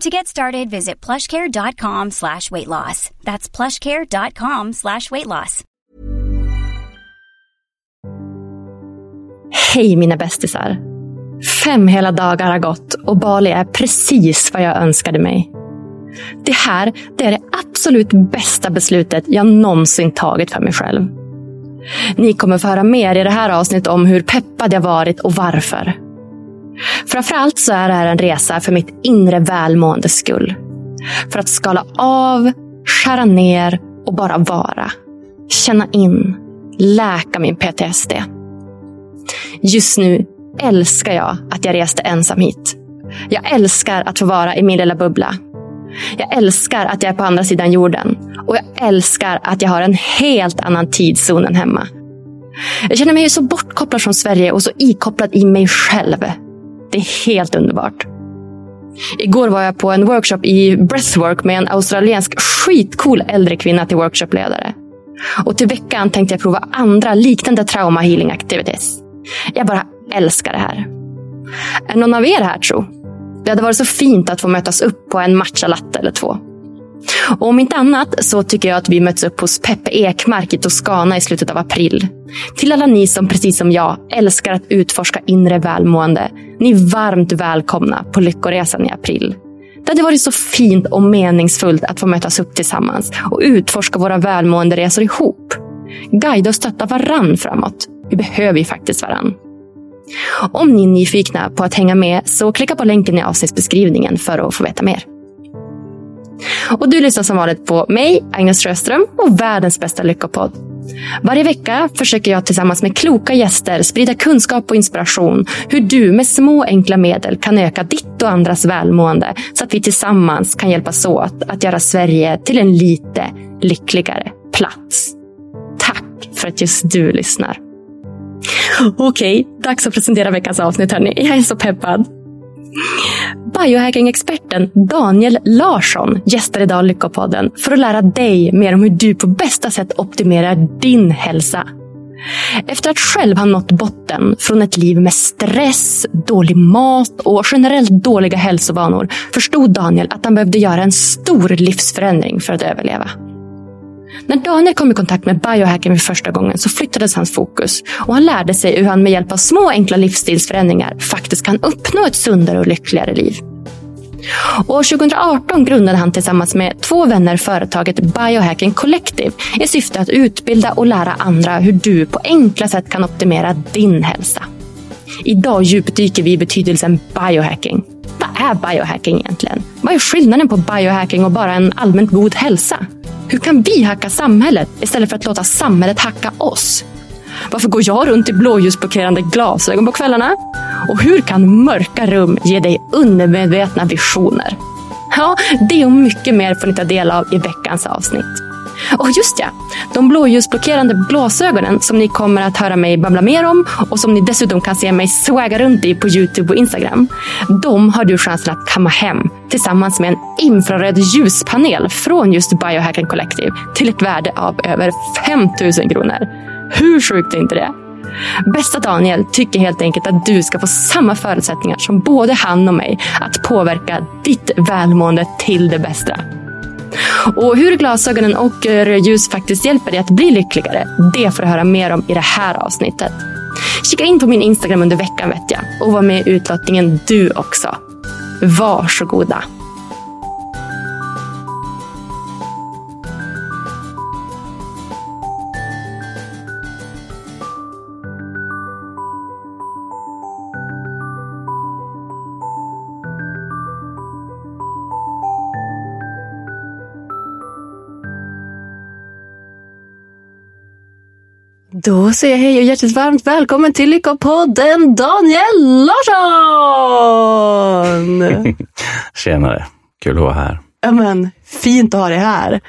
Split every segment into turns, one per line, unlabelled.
To get started, visit plushcare.com slash weight loss. That's plushcare.com slash weight loss.
Hej mina bästisar! Fem hela dagar har gått och Bali är precis vad jag önskade mig. Det här det är det absolut bästa beslutet jag någonsin tagit för mig själv. Ni kommer få höra mer i det här avsnittet om hur peppad jag varit och varför. Framförallt så är det här en resa för mitt inre välmåendes skull. För att skala av, skära ner och bara vara. Känna in, läka min PTSD. Just nu älskar jag att jag reste ensam hit. Jag älskar att få vara i min lilla bubbla. Jag älskar att jag är på andra sidan jorden. Och jag älskar att jag har en helt annan tidszon än hemma. Jag känner mig så bortkopplad från Sverige och så ikopplad i mig själv. Det är helt underbart. Igår var jag på en workshop i breathwork med en australiensk skitcool äldre kvinna till workshopledare. Och till veckan tänkte jag prova andra liknande trauma healing activities. Jag bara älskar det här. Är någon av er här tro? Det hade varit så fint att få mötas upp på en matcha latte eller två. Och om inte annat så tycker jag att vi möts upp hos Peppe Ekmark i Toscana i slutet av april. Till alla ni som precis som jag älskar att utforska inre välmående. Ni är varmt välkomna på Lyckoresan i april. Det hade varit så fint och meningsfullt att få mötas upp tillsammans och utforska våra välmåenderesor ihop. Guida och stötta varann framåt. Vi behöver ju faktiskt varann. Om ni är nyfikna på att hänga med så klicka på länken i avsnittsbeskrivningen för att få veta mer. Och du lyssnar som vanligt på mig, Agnes Sjöström och världens bästa lyckopodd. Varje vecka försöker jag tillsammans med kloka gäster sprida kunskap och inspiration hur du med små enkla medel kan öka ditt och andras välmående så att vi tillsammans kan hjälpas åt att göra Sverige till en lite lyckligare plats. Tack för att just du lyssnar. Okej, dags att presentera veckans avsnitt hörni. Jag är så peppad. Biohacking-experten Daniel Larsson gästar idag Lyckopodden för att lära dig mer om hur du på bästa sätt optimerar din hälsa. Efter att själv ha nått botten från ett liv med stress, dålig mat och generellt dåliga hälsovanor förstod Daniel att han behövde göra en stor livsförändring för att överleva. När Daniel kom i kontakt med biohacking för första gången så flyttades hans fokus och han lärde sig hur han med hjälp av små enkla livsstilsförändringar faktiskt kan uppnå ett sundare och lyckligare liv. År 2018 grundade han tillsammans med två vänner företaget Biohacking Collective i syfte att utbilda och lära andra hur du på enkla sätt kan optimera din hälsa. Idag djupdyker vi i betydelsen biohacking. Vad är biohacking egentligen? Vad är skillnaden på biohacking och bara en allmänt god hälsa? Hur kan vi hacka samhället istället för att låta samhället hacka oss? Varför går jag runt i blåljusblockerande glasögon på kvällarna? Och hur kan mörka rum ge dig undermedvetna visioner? Ja, det och mycket mer får ni ta del av i veckans avsnitt.
Och just ja, de blåljusblockerande glasögonen som ni kommer att höra mig babbla mer om och som ni dessutom kan se mig swagga runt i på Youtube och Instagram. De har du chansen att kamma hem tillsammans med en infraröd ljuspanel från just Biohacking Collective till ett värde av över 5000 kronor. Hur sjukt är inte det? Bästa Daniel tycker helt enkelt att du ska få samma förutsättningar som både han och mig att påverka ditt välmående till det bästa. Och hur glasögonen och eh, rödljus faktiskt hjälper dig att bli lyckligare, det får du höra mer om i det här avsnittet. Kika in på min Instagram under veckan vet jag och var med i utlottningen du också. Varsågoda! Då säger jag hej och hjärtligt varmt välkommen till Lyckopodden Daniel Larsson!
Tjenare, kul att vara här.
Ja, men, fint att ha dig här.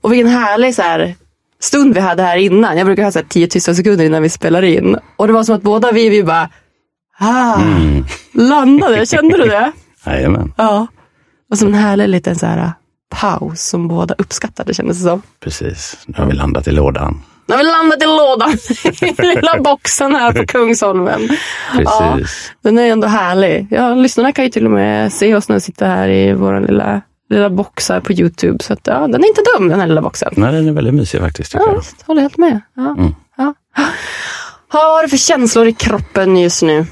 Och vilken härlig så här, stund vi hade här innan. Jag brukar ha så här, tio tysta sekunder innan vi spelar in. Och det var som att båda vi, vi bara ah,
Mm.
landade. Kände du det?
Jajamän,
Ja. Och som en härlig liten så här, paus som båda uppskattade kändes det som.
precis. Nu har vi landat i lådan.
Nu har vi landat i lådan i lilla boxen här på Kungsholmen. Ja,
Precis.
den är ändå härlig. Ja, lyssnarna kan ju till och med se oss när vi sitter här i vår lilla, lilla box här på Youtube. Så att, ja, den är inte dum den här lilla boxen.
Nej, den är väldigt mysig faktiskt tycker
Ja,
jag.
visst, håller helt med. Ja.
Mm.
Ja. Vad har du för känslor i kroppen just nu?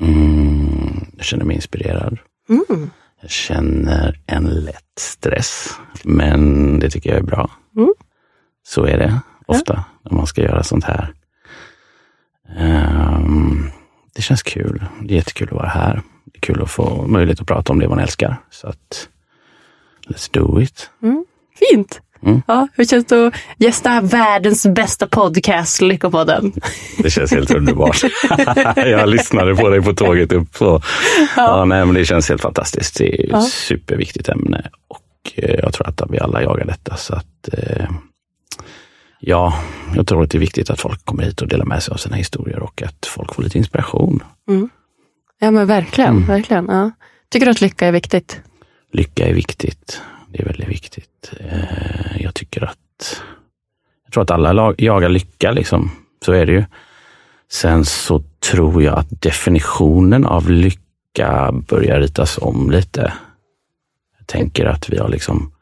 Mm, jag känner mig inspirerad.
Mm.
Jag känner en lätt stress, men det tycker jag är bra.
Mm.
Så är det ofta när man ska göra sånt här. Ehm, det känns kul. Det är jättekul att vara här. Det är kul att få möjlighet att prata om det man älskar. Så att, let's do it.
Fint.
Mm.
Ja, hur känns det att gästa världens bästa podcast, Lyckopodden?
Det känns helt underbart. jag lyssnade på dig på tåget upp. Så. Ja. nej, men det känns helt fantastiskt. Det är ett
Ja.
superviktigt ämne och eh, jag tror att vi alla jagar detta. Så att, eh, ja, jag tror att det är viktigt att folk kommer hit och delar med sig av sina historier och att folk får lite inspiration.
Ja, men verkligen.
Mm.
verkligen ja. Tycker du att lycka är viktigt?
Lycka är viktigt. Det är väldigt viktigt. Eh, jag tycker att jag tror att alla jagar lycka, liksom. så är det ju. Sen så tror jag att definitionen av lycka börjar ritas om lite. Jag tänker att vi har liksom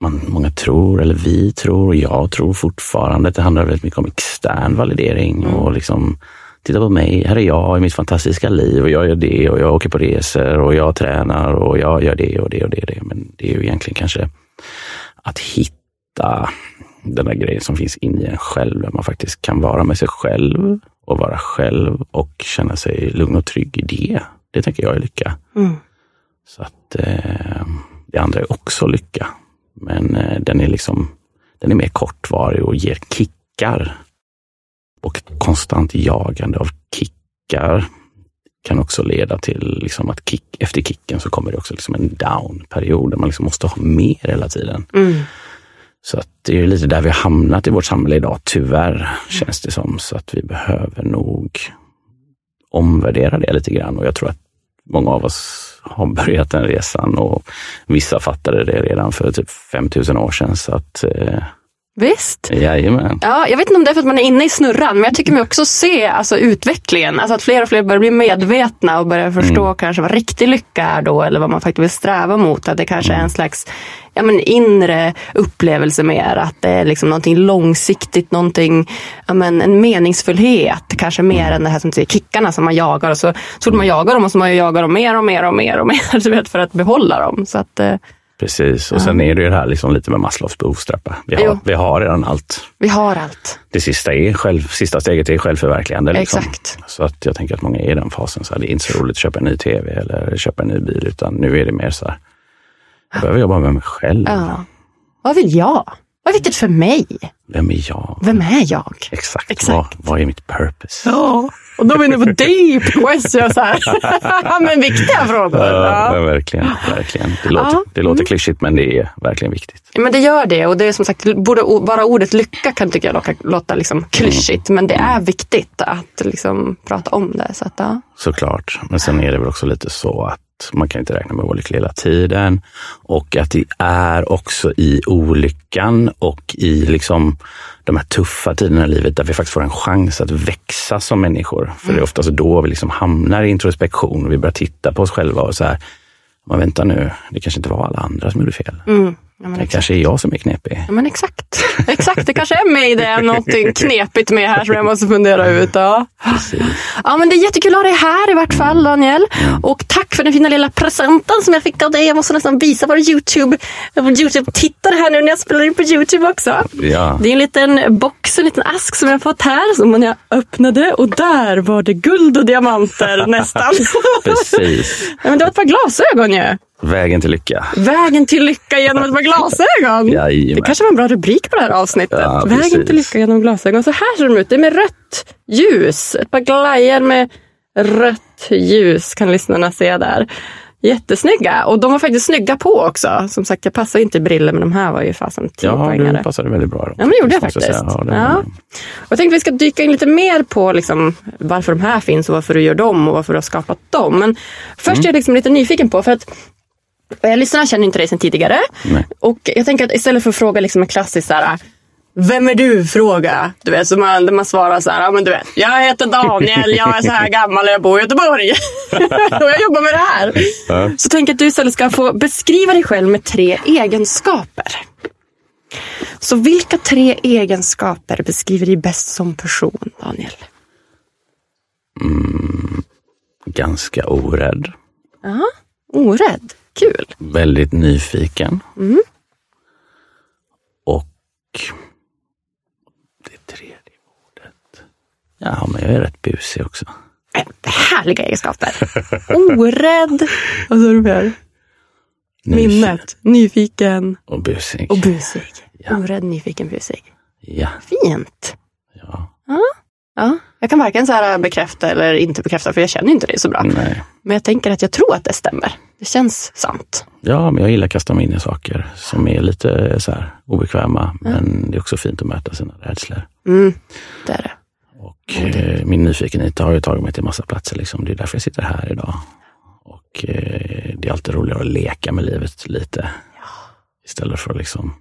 man, många tror, eller vi tror, och jag tror fortfarande att det handlar väldigt mycket om extern validering och liksom Titta på mig, här är jag i mitt fantastiska liv och jag gör det och jag åker på resor och jag tränar och jag gör det och det och det. Och det. Men det är ju egentligen kanske att hitta den där grejen som finns inne i en själv, där man faktiskt kan vara med sig själv och vara själv och känna sig lugn och trygg i det. Det tänker jag är lycka.
Mm.
Så att eh, det andra är också lycka. Men eh, den är liksom, den är mer kortvarig och ger kickar. Och konstant jagande av kickar kan också leda till liksom att kick, efter kicken så kommer det också liksom en down-period där man liksom måste ha mer hela tiden.
Mm.
Så att det är lite där vi har hamnat i vårt samhälle idag, tyvärr, känns det som. Så att vi behöver nog omvärdera det lite grann och jag tror att många av oss har börjat den resan och vissa fattade det redan för typ 5000 år sedan. Så att, eh,
Visst.
jajamän.
Ja, jag vet inte om det är för att man är inne i snurran, men jag tycker mig också se alltså, utvecklingen. Alltså att fler och fler börjar bli medvetna och börjar förstå kanske vad riktig lycka är då, eller vad man faktiskt vill sträva mot. Att det kanske är en slags ja, men inre upplevelse mer, att det är liksom någonting långsiktigt, någonting, ja, men en meningsfullhet. Kanske mer än det här som säger, kickarna som man jagar. Och så, så fort man jagar dem, och så man jagar dem mer och mer och mer och mer, du vet, för att behålla dem. Så att, eh,
Precis, och sen är det ju det här liksom lite med Maslows behovstrappa. Vi har,
Jo.
vi har redan allt.
vi har allt.
Det sista, är själv, sista steget är självförverkligande. Liksom.
Exakt.
Så att jag tänker att många är i den fasen. Så här, det är inte så roligt att köpa en ny tv eller köpa en ny bil, utan nu är det mer så här, jag behöver jobba med mig själv.
Ja. Vad vill jag? Vad är viktigt för mig?
Vem är jag?
Vem är jag?
Exakt.
Exakt.
Vad, vad är mitt purpose?
Ja, Och då är vi inne på deep questions här. men viktiga frågor.
Ja,
Ja.
verkligen. verkligen. Det låter,
Ja.
det låter klyschigt men det är verkligen viktigt.
Men det gör det och det är som sagt, både, bara ordet lycka kan tycka jag låta, låta liksom klyschigt. Men det är viktigt att liksom prata om det. Så att, ja.
Såklart. Men sen är det väl också lite så att man kan inte räkna med lycklig hela tiden. Och att det är också i olyckan och i liksom de här tuffa tiderna i livet där vi faktiskt får en chans att växa som människor. För det är oftast då vi liksom hamnar i introspektion och vi börjar titta på oss själva och så här, men vänta nu, det kanske inte var alla andra som gjorde fel.
Mm. Ja,
Det
exakt.
kanske är jag som är knepig.
Ja, men exakt. exakt. Det kanske är mig det är någonting knepigt med här som jag måste fundera ut. Ja.
Precis.
Ja, men det är jättekul att ha dig här i vart fall, Daniel. Och tack för den fina lilla presenten som jag fick av dig. Jag måste nästan visa vår YouTube, YouTube-tittare här nu när jag spelar in på YouTube också.
Ja.
Det är en liten box, en liten ask som jag har fått här som jag öppnade och där var det guld och diamanter nästan.
Precis.
Ja, men det var ett par glasögon ju.
Vägen till lycka.
Vägen till lycka genom ett par glasögon.
Jajamän.
Det kanske var en bra rubrik på det här avsnittet.
Ja,
Vägen
precis.
till lycka genom glasögon. Så här ser de ut. Det är med rött ljus. Ett par glajjor med rött ljus kan lyssnarna se där. Jättesnygga. Och de var faktiskt snygga på också. Som sagt, jag passar inte i briller men de här var ju fasen 10
Ja, du passade väldigt bra. då.
Ja, men det gjorde jag faktiskt.
säga. Ja, det,
Ja. Och jag tänkte vi ska dyka in lite mer på liksom, varför de här finns och varför du gör dem och varför du har skapat dem. Men först
Mm.
är jag liksom lite nyfiken på, för att lyssnarna känner inte dig sedan tidigare.
Nej.
Och jag tänker att istället för att fråga liksom en klassisk så här, vem är du? fråga. Du vet, så man, där man svarar så här, ja men du vet, jag heter Daniel, jag är så här gammal och jag bor i Göteborg. och jag jobbar med det här.
Ja.
Så tänk att du istället ska få beskriva dig själv med tre egenskaper. Så vilka tre egenskaper beskriver dig bäst som person, Daniel?
Ganska orädd.
Ja, orädd. Kul.
Väldigt nyfiken.
Mm.
Och det tredje ordet. Ja, men jag är rätt busig också.
Äh, Härliga egenskaper. Orädd. Vad sa du mer? Minnet. Nyfiken
Och busig.
och busig.
Ja.
Orädd, nyfiken, busig.
Ja.
Fint.
ja.
Ja, jag kan varken så här bekräfta eller inte bekräfta för jag känner inte dig så bra.
Nej.
Men jag tänker att jag tror att det stämmer. Det känns sant.
Ja, men jag gillar att kasta mig in i saker som är lite så här obekväma. Men det är också fint att möta sina rädslor.
Mm, det är det.
Och eh, min nyfikenhet har ju tagit mig till massa platser. Liksom. Det är därför jag sitter här idag. Och eh, det är alltid roligare att leka med livet lite. Istället för att liksom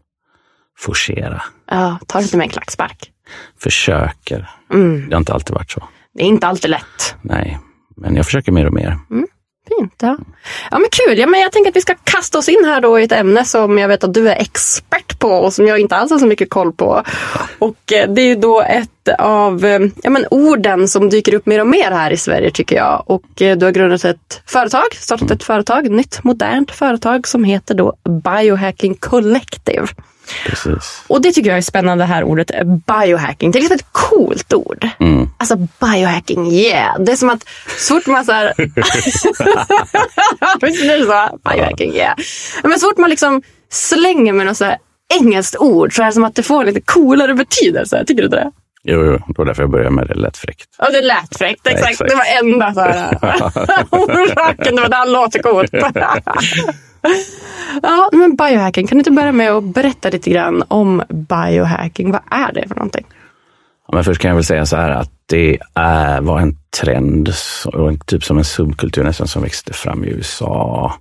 forcera.
Ja, ta det inte med en klackspark.
Försöker.
Mm.
Det har inte alltid varit så.
Det är inte alltid lätt.
Nej, men jag försöker mer och mer.
Fint, ja. Ja men kul, ja, men jag tänker att vi ska kasta oss in här då i ett ämne som jag vet att du är expert på och som jag inte alls har så mycket koll på. Och eh, det är ju då ett av eh, ja, men orden som dyker upp mer och mer här i Sverige tycker jag. Och eh, du har grundat ett företag, startat ett företag, nytt modernt företag som heter då Biohacking Collective.
Precis.
Och det tycker jag är spännande det här ordet biohacking. Det är liksom ett coolt ord.
Mm.
Alltså biohacking, yeah. Det är som att så fort man så här... Så? Biohacking, yeah. Men så fort man liksom slänger med något så här engelskt ord så är det som att det får en lite coolare betydelse. Tycker du inte det?
Jo, jo, det var därför jag började med det lätt fräckt.
Ja, det lät fräckt. Exakt.
exakt.
Det var enda så här... orsaken. Det var där låter coolt. ja, men biohacking. Kan du inte börja med att berätta lite grann om biohacking? Vad är det för någonting?
Ja, men först kan jag väl säga så här att det är, var en trend och en, typ som en subkultur nästan som växte fram i USA.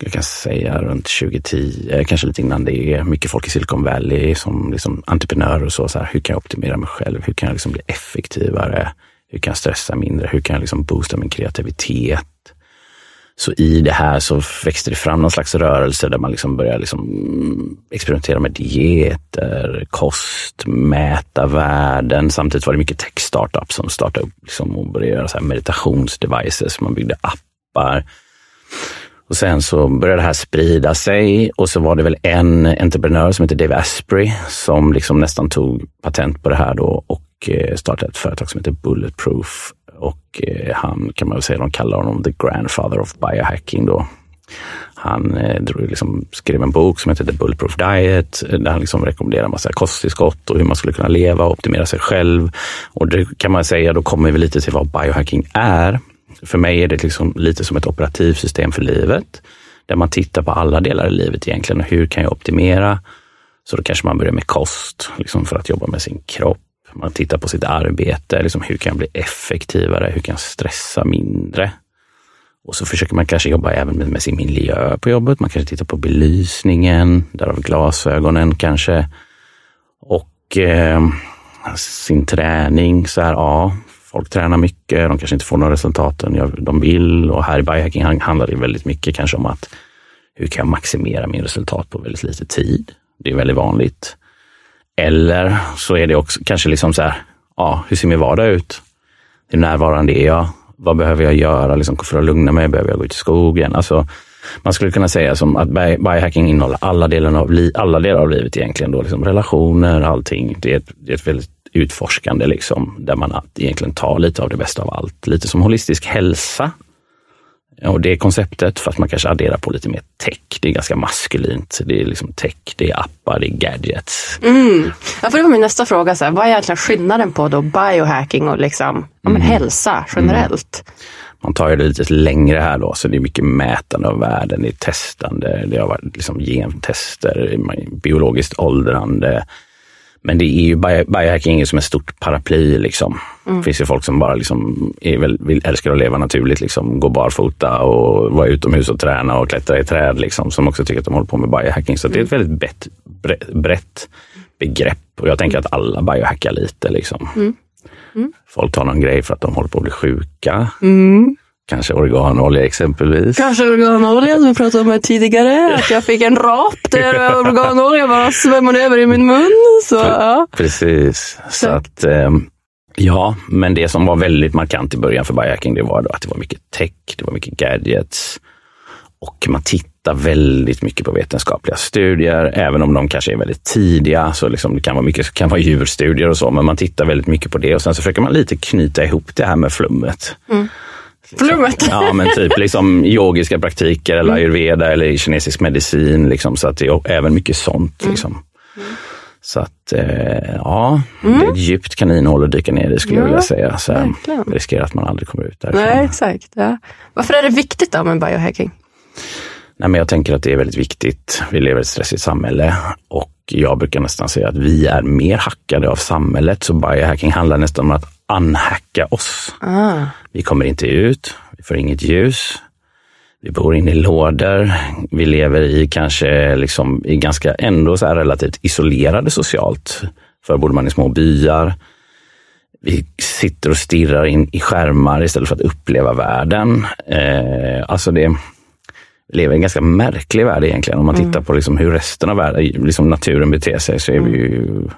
Jag kan säga runt 2010, kanske lite innan det. Mycket folk i Silicon Valley som liksom entreprenörer och så. så här, hur kan jag optimera mig själv? Hur kan jag liksom bli effektivare? Hur kan jag stressa mindre? Hur kan jag liksom boosta min kreativitet? Så i det här så växte det fram någon slags rörelse där man liksom började liksom mm, experimentera med dieter, kost, mäta värden. Samtidigt var det mycket tech-startups som startade upp liksom och började göra så här meditationsdevices. Man byggde appar. Och sen så började det här sprida sig och så var det väl en entreprenör som heter Dave Asprey som liksom nästan tog patent på det här då och eh, startade ett företag som heter Bulletproof. Och eh, han kan man väl säga, de kallar honom the grandfather of biohacking då. Han eh, drog, liksom, skrev en bok som heter The Bulletproof Diet, eh, där han liksom rekommenderar massa kosttillskott och hur man skulle kunna leva och optimera sig själv. Och det kan man säga, då kommer vi lite till vad biohacking är. För mig är det liksom lite som ett operativsystem för livet, där man tittar på alla delar i livet egentligen. Hur kan jag optimera? Så då kanske man börjar med kost, liksom för att jobba med sin kropp. Man tittar på sitt arbete, liksom hur kan jag bli effektivare? Hur kan jag stressa mindre? Och så försöker man kanske jobba även med, med sin miljö på jobbet. Man kanske tittar på belysningen, därav glasögonen kanske. Och eh, sin träning, så här, ja, folk tränar mycket, de kanske inte får några resultaten de vill. Och här i biohacking handlar det väldigt mycket kanske om att hur kan jag maximera min resultat på väldigt lite tid? Det är väldigt vanligt. Eller så är det också kanske liksom så här, ja, hur ser min vardag ut? Hur närvarande är jag? Vad behöver jag göra liksom, för att lugna mig? Behöver jag gå ut i skogen? Alltså, man skulle kunna säga som att biohacking innehåller alla delar av, li alla delar av livet egentligen. Då, liksom relationer, allting. Det är ett, det är ett väldigt utforskande liksom, där man egentligen tar lite av det bästa av allt. Lite som holistisk hälsa och det konceptet, fast man kanske adderar på lite mer tech. Det är ganska maskulint. Det är liksom tech, det är appar, det är gadgets.
Mm. Ja, för det var min nästa fråga. Så här, vad är egentligen skillnaden på då biohacking och liksom, ja, men mm. hälsa generellt? Mm.
Man tar ju det lite längre här då, så det är mycket mätande av värden, det är testande, det har varit liksom gentester, biologiskt åldrande, men det är ju biohacking som ett stort paraply. Liksom. Mm. Det finns ju folk som bara liksom är väl, vill, älskar att leva naturligt, liksom, gå barfota och vara utomhus och träna och klättra i träd. Liksom, som också tycker att de håller på med biohacking. Så mm. det är ett väldigt brett, brett, brett, begrepp och jag tänker att alla biohackar lite. Liksom. Mm. mm. Folk tar någon grej för att de håller på att bli sjuka. Kanske organolja exempelvis.
Kanske organolja som vi pratade om tidigare. Att jag fick en rap där organolja bara svämmade över i min mun. Så, ja.
Precis. Så att, ehm, ja, men det som var väldigt markant i början för biohacking, det var att det var mycket tech, det var mycket gadgets. Och man tittar väldigt mycket på vetenskapliga studier, även om de kanske är väldigt tidiga. Så liksom det kan vara mycket kan vara djurstudier och så, men man tittar väldigt mycket på det. Och sen så försöker man lite knyta ihop det här med flummet.
Mm. Flummet?
Ja, men typ liksom yogiska praktiker eller mm. ayurveda eller kinesisk medicin. Liksom, så att det är även mycket sånt. Mm. Liksom. Mm. Så att eh, ja, mm. det är ett djupt kaninhål att dyka ner i skulle ja, jag vilja säga. Så verkligen. riskerar att man aldrig kommer ut därifrån.
Nej, exakt. Ja. Varför är det viktigt då med biohacking?
Nej, men jag tänker att det är väldigt viktigt. Vi lever i ett stressigt samhälle och jag brukar nästan säga att vi är mer hackade av samhället. Så biohacking handlar nästan om att unhacka oss.
Ah.
Vi kommer inte ut, vi får inget ljus. Vi bor inne i lådor. Vi lever i kanske liksom i ganska ändå så relativt isolerade socialt. Förr bodde man i små byar. Vi sitter och stirrar in i skärmar istället för att uppleva världen. Eh, alltså det, vi lever i en ganska märklig värld egentligen. Om man mm. tittar på liksom hur resten av världen, liksom naturen beter sig, så är vi ju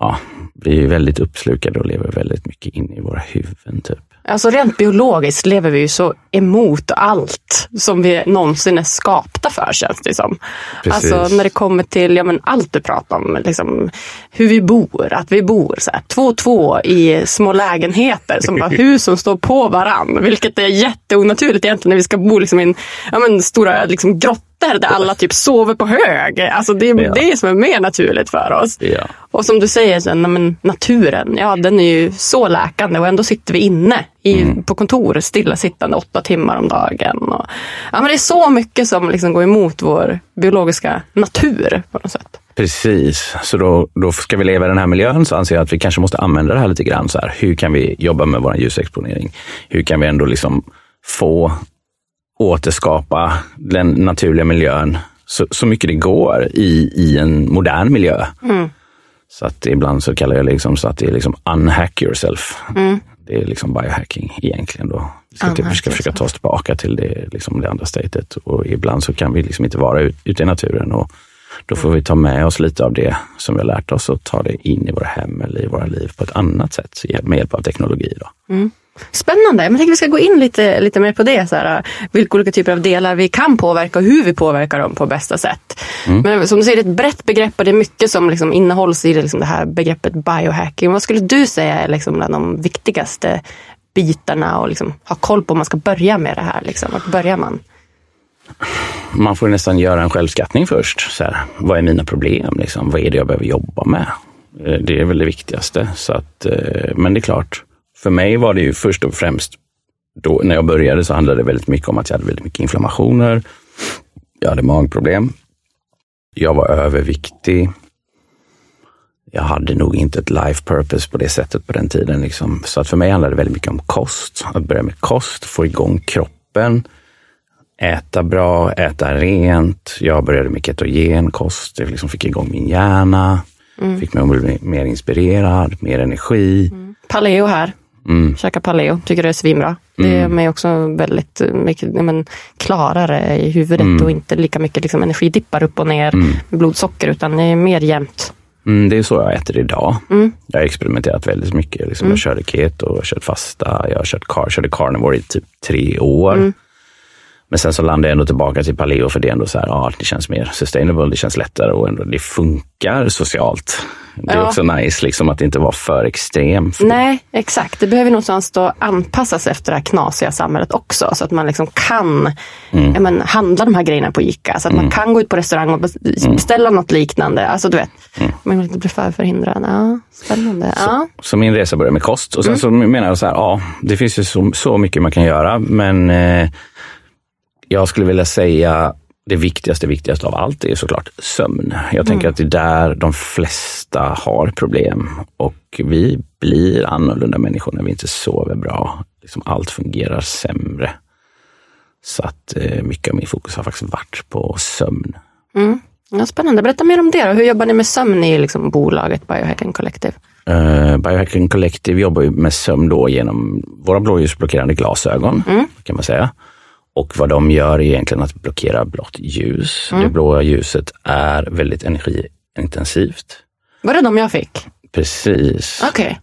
ja, vi är väldigt uppslukade och lever väldigt mycket inne i våra huvuden. Typ.
Alltså rent biologiskt lever vi ju så emot allt som vi någonsin är skapta för känns det som. Precis. Alltså när det kommer till ja, men allt du pratar om, liksom, hur vi bor, att vi bor så här, två och två i små lägenheter som bara hus som står på varann. Vilket är jätteonaturligt egentligen när vi ska bo liksom, i en ja, men, stora liksom, grottor där alla typ sover på hög. Alltså det är ja. det som är mer naturligt för oss.
Ja.
Och som du säger, sen, men, naturen, ja den är ju så läkande och ändå sitter vi inne i, mm. på kontor stillasittande åtta timmar om dagen. Och, ja, men det är så mycket som liksom går emot vår biologiska natur på något sätt.
Precis, så då, då ska vi leva i den här miljön så anser jag att vi kanske måste använda det här lite grann. Så här, hur kan vi jobba med vår ljusexponering? Hur kan vi ändå liksom få återskapa den naturliga miljön så, så mycket det går i, i en modern miljö.
Mm.
Så att ibland så kallar jag liksom så att det är liksom unhack yourself.
Mm.
Det är liksom biohacking egentligen då. Vi ska, typ, vi ska försöka ta oss tillbaka till det, liksom det andra statet. Och ibland så kan vi liksom inte vara ut, ute i naturen. Och då får vi ta med oss lite av det som vi har lärt oss och ta det in i våra hem eller i våra liv på ett annat sätt med hjälp av teknologi. Då.
Mm. Spännande. Jag tänker vi ska gå in lite, lite mer på det. Så här, vilka olika typer av delar vi kan påverka och hur vi påverkar dem på bästa sätt. Mm. Men som du säger, det är ett brett begrepp och det är mycket som liksom innehålls i det, liksom det här begreppet biohacking. Vad skulle du säga är liksom bland de viktigaste bitarna och liksom ha koll på om man ska börja med det här? Liksom. Vart börjar man?
Man får nästan göra en självskattning först. Så här, vad är mina problem? Liksom? Vad är det jag behöver jobba med? Eh, det är väl det viktigaste. Så att, eh, men det är klart, för mig var det ju först och främst, då, när jag började så handlade det väldigt mycket om att jag hade väldigt mycket inflammationer. Jag hade magproblem. Jag var överviktig. Jag hade nog inte ett life purpose på det sättet på den tiden. Liksom. Så att för mig handlade det väldigt mycket om kost. Att börja med kost, få igång kroppen, äta bra, äta rent. Jag började med ketogen kost. Jag liksom fick igång min hjärna. Mm. Fick mig att bli mer inspirerad, mer energi.
Mm. Paleo här. Mm. Käka paleo, tycker det är svinbra. Det är mm. mig också väldigt mycket men, klarare i huvudet mm. och inte lika mycket liksom, energidippar upp och ner mm. med blodsocker utan det är mer jämnt.
Mm, det är så jag äter idag. Mm. Jag har experimenterat väldigt mycket. Liksom. Jag körde keto, jag kört fasta, jag har kört car, körde carnivore i typ tre år. Men sen så landade jag ändå tillbaka till paleo för det är ändå så här, ja, det känns mer sustainable, det känns lättare och ändå det funkar socialt. Det är ja. också nice liksom att det inte var för extrem. För
Nej, exakt. Det behöver någonstans då anpassas efter det här knasiga samhället också. Så att man liksom kan mm. men, handla de här grejerna på ICA. Så att mm. man kan gå ut på restaurang och mm. beställa mm. något liknande. Alltså du vet, mm. man vill inte bli för förhindrad. Ja, spännande.
Så, ja. så min resa började med kost. Och sen mm. så menar jag så här, ja, det finns ju så, så mycket man kan göra. Men eh, jag skulle vilja säga det viktigaste, viktigaste av allt är såklart sömn. Jag tänker mm. att det är där de flesta har problem och vi blir annorlunda människor när vi inte sover bra. Liksom allt fungerar sämre. Så att eh, mycket av min fokus har faktiskt varit på sömn.
Mm. Ja, spännande, berätta mer om det. Då. Hur jobbar ni med sömn i liksom bolaget Biohacking Collective?
Uh, Biohacking Collective jobbar med sömn då genom våra blåljusblockerande glasögon, mm. kan man säga. Och vad de gör är egentligen att blockera blått ljus. Mm. Det blåa ljuset är väldigt energiintensivt.
Var det de jag fick?
Precis.
Okay.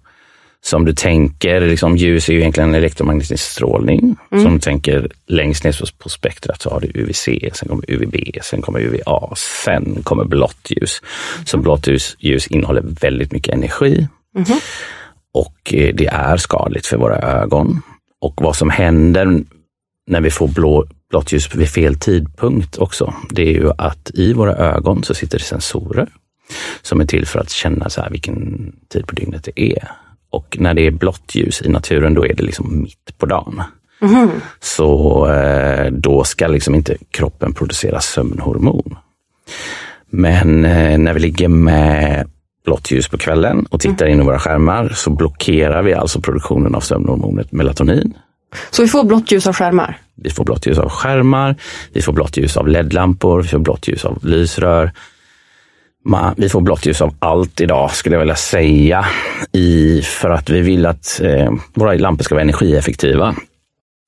Så om du tänker, liksom, ljus är ju egentligen elektromagnetisk strålning. Mm. Så om du tänker längst ner på spektrat så har du UVC, sen kommer UVB, sen kommer UVA, sen kommer blått ljus. Mm. Så blått ljus, ljus innehåller väldigt mycket energi. Mm. Och eh, det är skadligt för våra ögon. Och vad som händer när vi får blå, blått ljus vid fel tidpunkt också, det är ju att i våra ögon så sitter det sensorer som är till för att känna så här vilken tid på dygnet det är. Och när det är blått ljus i naturen, då är det liksom mitt på dagen. Mm. Så eh, då ska liksom inte kroppen producera sömnhormon. Men eh, när vi ligger med blått ljus på kvällen och tittar mm. in i våra skärmar så blockerar vi alltså produktionen av sömnhormonet melatonin
så vi får blått ljus av skärmar?
Vi får blått ljus av skärmar, vi får blått ljus av ledlampor, vi får blått ljus av lysrör. Vi får blått ljus av allt idag skulle jag vilja säga. I, för att vi vill att eh, våra lampor ska vara energieffektiva.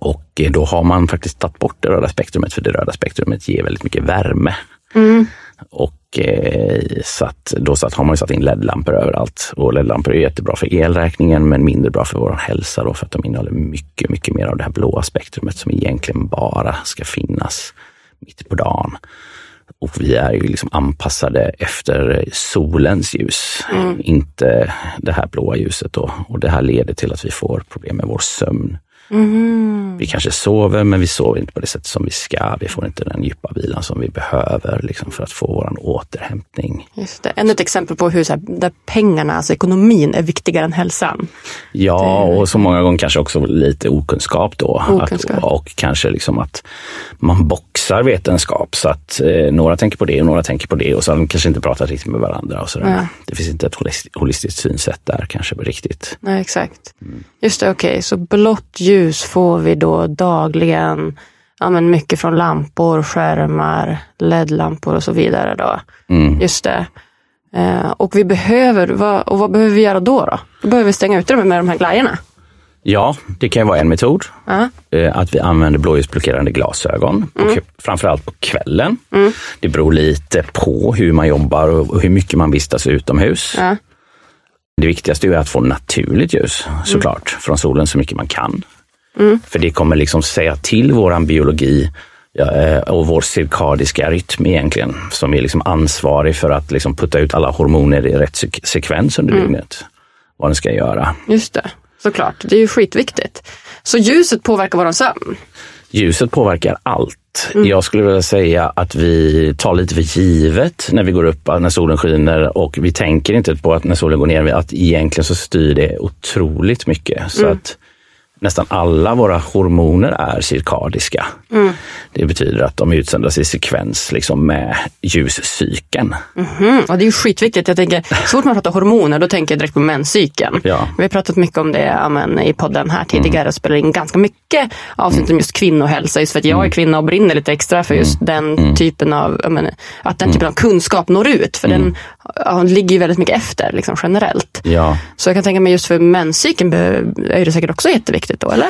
Och eh, då har man faktiskt tagit bort det röda spektrumet för det röda spektrumet ger väldigt mycket värme. Mm. Och eh, så att, då så att har man satt in LED-lampor överallt. Och LED-lampor är jättebra för elräkningen men mindre bra för vår hälsa då, för att de innehåller mycket, mycket mer av det här blåa spektrumet som egentligen bara ska finnas mitt på dagen. Och vi är ju liksom anpassade efter solens ljus, mm. inte det här blåa ljuset. Då. Och det här leder till att vi får problem med vår sömn. Mm. Vi kanske sover, men vi sover inte på det sätt som vi ska. Vi får inte den djupa vilan som vi behöver liksom, för att få vår återhämtning.
Just det. Ännu ett exempel på hur så här, där pengarna, alltså ekonomin, är viktigare än hälsan.
Ja, det... och så många gånger kanske också lite okunskap då. Okunskap. Att, och kanske liksom att man boxar vetenskap så att eh, några tänker på det och några tänker på det och så har de kanske inte pratat riktigt med varandra. Och sådär. Ja. Det finns inte ett holistiskt synsätt där kanske riktigt.
Nej, exakt. Mm. Just det, okej, okay. så blått ljus ljus får vi då dagligen ja, men mycket från lampor, skärmar, LED-lampor och så vidare. Då. Mm. Just det. Eh, och vi behöver, vad, och vad behöver vi göra då? Då, då behöver vi stänga ute dem med de här glajjorna.
Ja, det kan ju vara en metod. Uh -huh. Att vi använder blåljusblockerande glasögon, mm. framförallt på kvällen. Mm. Det beror lite på hur man jobbar och hur mycket man vistas utomhus. Uh -huh. Det viktigaste är att få naturligt ljus såklart, mm. från solen så mycket man kan. Mm. För det kommer liksom säga till våran biologi eh, och vår cirkadiska rytm egentligen, som är liksom ansvarig för att liksom putta ut alla hormoner i rätt sekvens under mm. dygnet. Vad den ska göra.
Just det, såklart. Det är ju skitviktigt. Så ljuset påverkar vår sömn?
Ljuset påverkar allt. exakt. Jag skulle vilja säga att vi tar lite för givet när vi går upp, när solen skiner och vi tänker inte på att när solen går ner, att egentligen så styr det otroligt mycket. Så att nästan alla våra hormoner är cirkadiska. Det betyder att de utsöndras i sekvens liksom med ljuscykeln.
Ja, det är ju skitviktigt. Jag tänker, så fort man pratar hormoner då tänker jag direkt på menscykeln.
Ja.
Vi har pratat mycket om det ja, men, i podden här tidigare och spelar in ganska mycket avsnitt om just kvinnohälsa. Just för att jag är kvinna och brinner lite extra för just den typen av, men, att den typen av kunskap når ut. För den ja, ligger ju väldigt mycket efter liksom, generellt.
Ja.
Så jag kan tänka mig just för menscykeln är det säkert också jätteviktigt då, eller?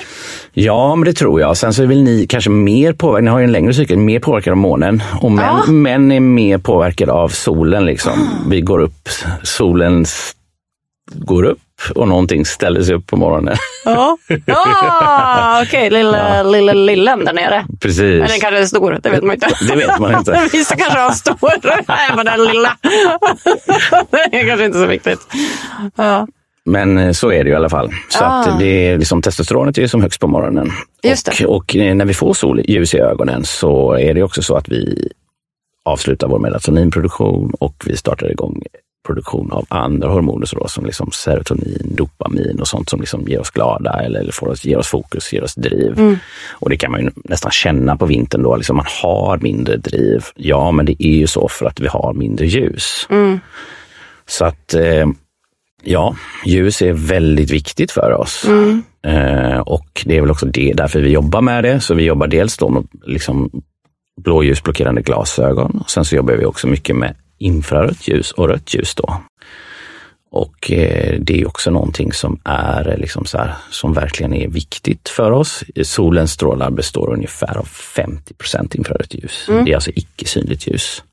Ja, men det tror jag. Sen så är väl ni kanske mer påverkade, ni har ju en längre cykel, mer påverkade av månen. Och män,
Ja.
män är mer påverkade av solen. Liksom. Vi går upp, solen går upp och någonting ställer sig upp på morgonen.
Ja, ja okej, lilla, lilla lillen där nere.
Precis.
Men den kanske är stor, det vet man inte.
Det vet man inte.
Vissa kanske har stor, även den lilla. Det är kanske inte så viktigt. Ja.
Men eh, så är det ju i alla fall. Så
Ah.
att det är liksom, testosteronet är som högst på morgonen. Och, och eh, när vi får solljus i ögonen så är det också så att vi avslutar vår melatoninproduktion och vi startar igång produktion av andra hormoner så då, som liksom serotonin, dopamin och sånt som liksom ger oss glada eller, eller får oss, ger oss fokus, ger oss driv.
Mm.
Och det kan man ju nästan känna på vintern då, liksom man har mindre driv. Ja, men det är ju så för att vi har mindre ljus.
Mm.
Så att eh, Ja, ljus är väldigt viktigt för oss. Eh, och det är väl också det, därför vi jobbar med det. Så vi jobbar dels då med liksom blåljusblockerande glasögon. Och sen så jobbar vi också mycket med infrarött ljus och rött ljus då. Och eh, det är också någonting som är eh, liksom så här, som verkligen är viktigt för oss. Solens strålar består ungefär av 50% infrarött ljus. Det är alltså icke synligt ljus.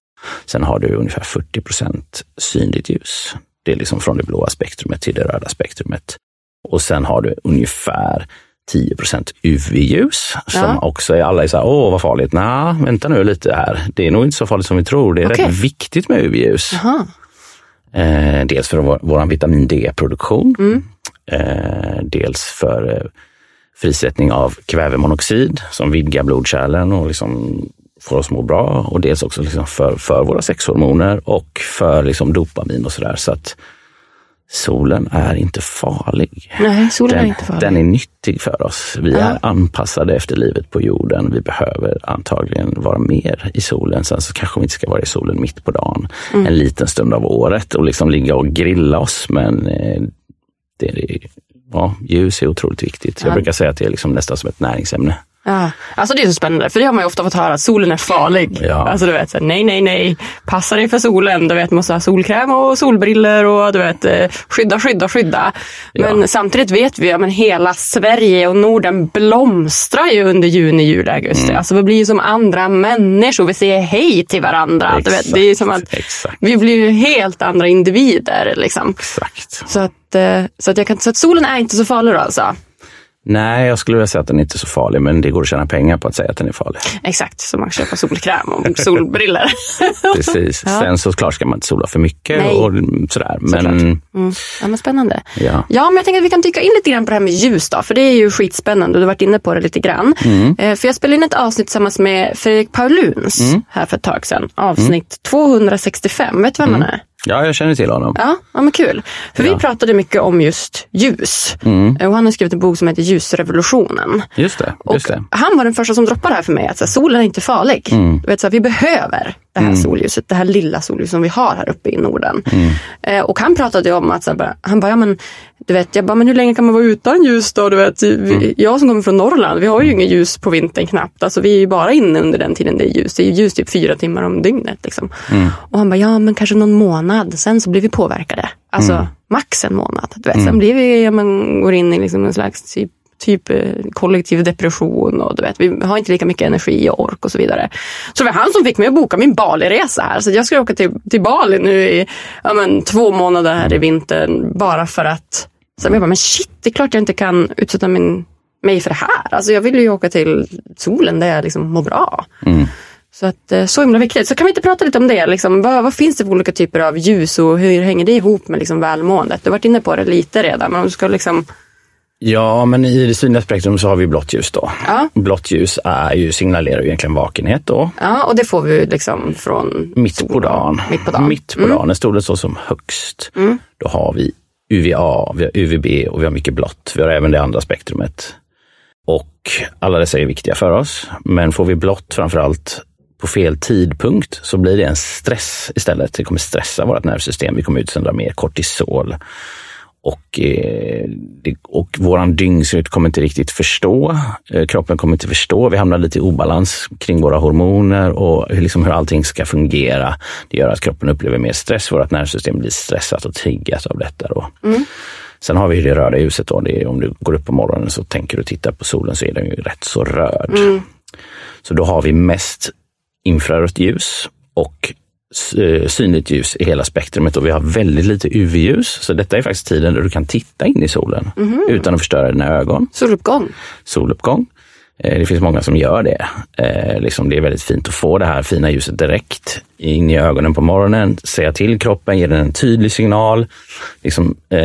Sen har du ungefär 40% synligt ljus. Det är liksom från det blåa spektrumet till det röda spektrumet. Och sen har du ungefär 10% UV-ljus som
Ja.
också är alla är så här, åh vad farligt. Nej, vänta nu lite här. Det är nog inte så farligt som vi tror. Det är
Okej.
rätt viktigt med UV-ljus. Eh, dels för vår, vår vitamin D-produktion.
Mm.
Eh, dels för eh, frisättning av kvävemonoxid som vidgar blodkärlen och liksom får oss må bra. Och dels också liksom för, för våra sexhormoner och för liksom dopamin och sådär. Så att solen är inte farlig.
Nej, solen är
Den,
inte farlig.
den är nyttig för oss. Vi
Ja.
är anpassade efter livet på jorden. Vi behöver antagligen vara mer i solen. Sen så kanske vi inte ska vara i solen mitt på dagen
Mm.
en liten stund av året och liksom ligga och grilla oss. Men eh, det är, ja, ljus är otroligt viktigt. Jag
Ja.
brukar säga att det är liksom nästan som ett näringsämne.
Ja, alltså det är så spännande, för det har man ju ofta fått höra att solen är farlig.
Ja.
Alltså du vet, så, här, nej, nej, nej, passa dig för solen. Du vet, måste ha solkräm och solbriller och du vet, eh, skydda, skydda, skydda. Men
Ja.
samtidigt vet vi att hela Sverige och Norden blomstrar ju under juni, juli, augusti.
Mm.
Alltså vi blir ju som andra människor, vi säger hej till varandra. Du vet, det är som att
exakt,
vi blir ju helt andra individer. Liksom.
exakt.
Så, att, eh, så, att jag kan, så att solen är inte så farlig då alltså?
Nej, jag skulle vilja säga att den inte är så farlig, men det går att tjäna pengar på att säga att den är farlig.
Exakt, så man kan köpa solkräm och solbriller.
Precis.
Ja.
Sen så klart ska man inte sola för mycket
Nej.
och sådär. Men
Såklart. Mm. Ja, men spännande.
Ja.
ja, men jag tänker att vi kan dyka in lite grann på det här med ljus då, för det är ju skitspännande. Du har varit inne på det lite grann.
Mm.
Eh, för jag spelade in ett avsnitt tillsammans med Fredrik Pauluns
Mm.
här för ett tag sedan. Avsnitt 265. Vet du vem han är?
Ja, jag känner till honom.
Ja, ja men kul. För vi
Ja.
pratade mycket om just ljus.
Mm.
Och han har skrivit en bok som heter Ljusrevolutionen.
Just det. Just det.
Han var den första som droppade det här för mig, att så här, solen är inte farlig.
Mm.
Du vet, så här, vi behöver det här solljuset, det här lilla solljuset som vi har här uppe i Norden.
Mm.
Eh, och han pratade om att, så här, bara- han bara, ja men du vet, jag bara, men hur länge kan man vara utan ljus då? Du vet,
Mm.
vi, Jag som kommer från Norrland, vi har ju inget ljus på vintern knappt. Alltså vi är ju bara inne under den tiden det är ljus. Det är ju ljus typ fyra timmar om dygnet. Liksom.
Mm.
Och han bara, ja men kanske någon månad, sen så blir vi påverkade. Alltså
Mm.
max en månad. Du vet, Sen blir vi, ja, man går in i liksom en slags typ typ eh, kollektiv depression och du vet, vi har inte lika mycket energi och ork och så vidare. Så det var han som fick mig att boka min Bali-resa här. Så jag ska åka till, till Bali nu i ja, men, två månader här i vintern bara för att så jag bara, men shit, det är klart jag inte kan utsätta min, mig för det här. Alltså jag vill ju åka till solen där jag liksom mår bra. Så att eh, så himla viktigt. Så kan vi inte prata lite om det? Liksom, vad, vad finns det för olika typer av ljus och hur hänger det ihop med liksom välmåendet? Du har varit inne på det lite redan, men om du ska liksom
Ja, men i det synliga spektrum så har vi blått ljus då.
Ja.
Blått ljus är ju, signalerar ju egentligen vakenhet då.
Ja, och det får vi liksom från
Mitt på dagen.
Mitt på dagen. Mm.
Mitt på dagen, när solen står som högst. Då har vi UVA, vi har UVB och vi har mycket blått. Vi har även det andra spektrumet. Och alla dessa är viktiga för oss. Men får vi blått framförallt på fel tidpunkt så blir det en stress istället. Det kommer stressa vårt nervsystem. Vi kommer utsöndra mer kortisol. Och, eh, och våran dygnsrytm kommer inte riktigt förstå. Eh, kroppen kommer inte förstå. Vi hamnar lite i obalans kring våra hormoner och hur, liksom hur allting ska fungera. Det gör att kroppen upplever mer stress. Vårt nervsystem blir stressat och triggas av detta. Då. Sen har vi det röda ljuset. Då. Det är, om du går upp på morgonen så tänker du titta på solen så är den ju rätt så röd. Så då har vi mest infrarött ljus och eh, synligt ljus i hela spektrumet och vi har väldigt lite UV-ljus. Så detta är faktiskt tiden då du kan titta in i solen utan att förstöra dina ögon.
soluppgång.
Soluppgång. Eh, Det finns många som gör det. Eh, liksom det är väldigt fint att få det här fina ljuset direkt in i ögonen på morgonen, säga till kroppen, ge den en tydlig signal, liksom, eh,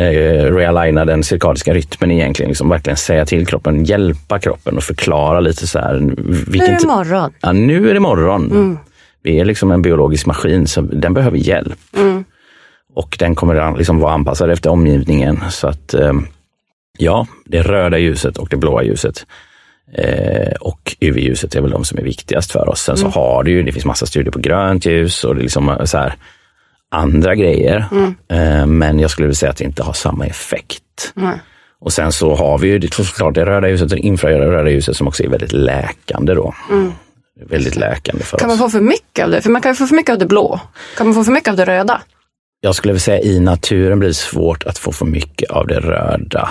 realigna den cirkadiska rytmen egentligen, liksom verkligen säga till kroppen, hjälpa kroppen och förklara lite så här.
Nu är det morgon.
Ja, nu är det morgon. Vi är liksom en biologisk maskin, så den behöver hjälp. Och den kommer liksom vara anpassad efter omgivningen. Så att eh, ja, det röda ljuset och det blåa ljuset eh, och UV-ljuset är väl de som är viktigast för oss. Sen så har du ju, det finns massa studier på grönt ljus och det är liksom eh, så här andra grejer. Eh, men jag skulle vilja säga att det inte har samma effekt. Och sen så har vi ju det, såklart det röda ljuset och det infraröda ljuset som också är väldigt läkande då. Väldigt läkande för
Kan man
oss.
få för mycket av det? För man kan ju få för mycket av det blå. Kan man få för mycket av det röda?
Jag skulle vilja säga i naturen blir det svårt att få för mycket av det röda.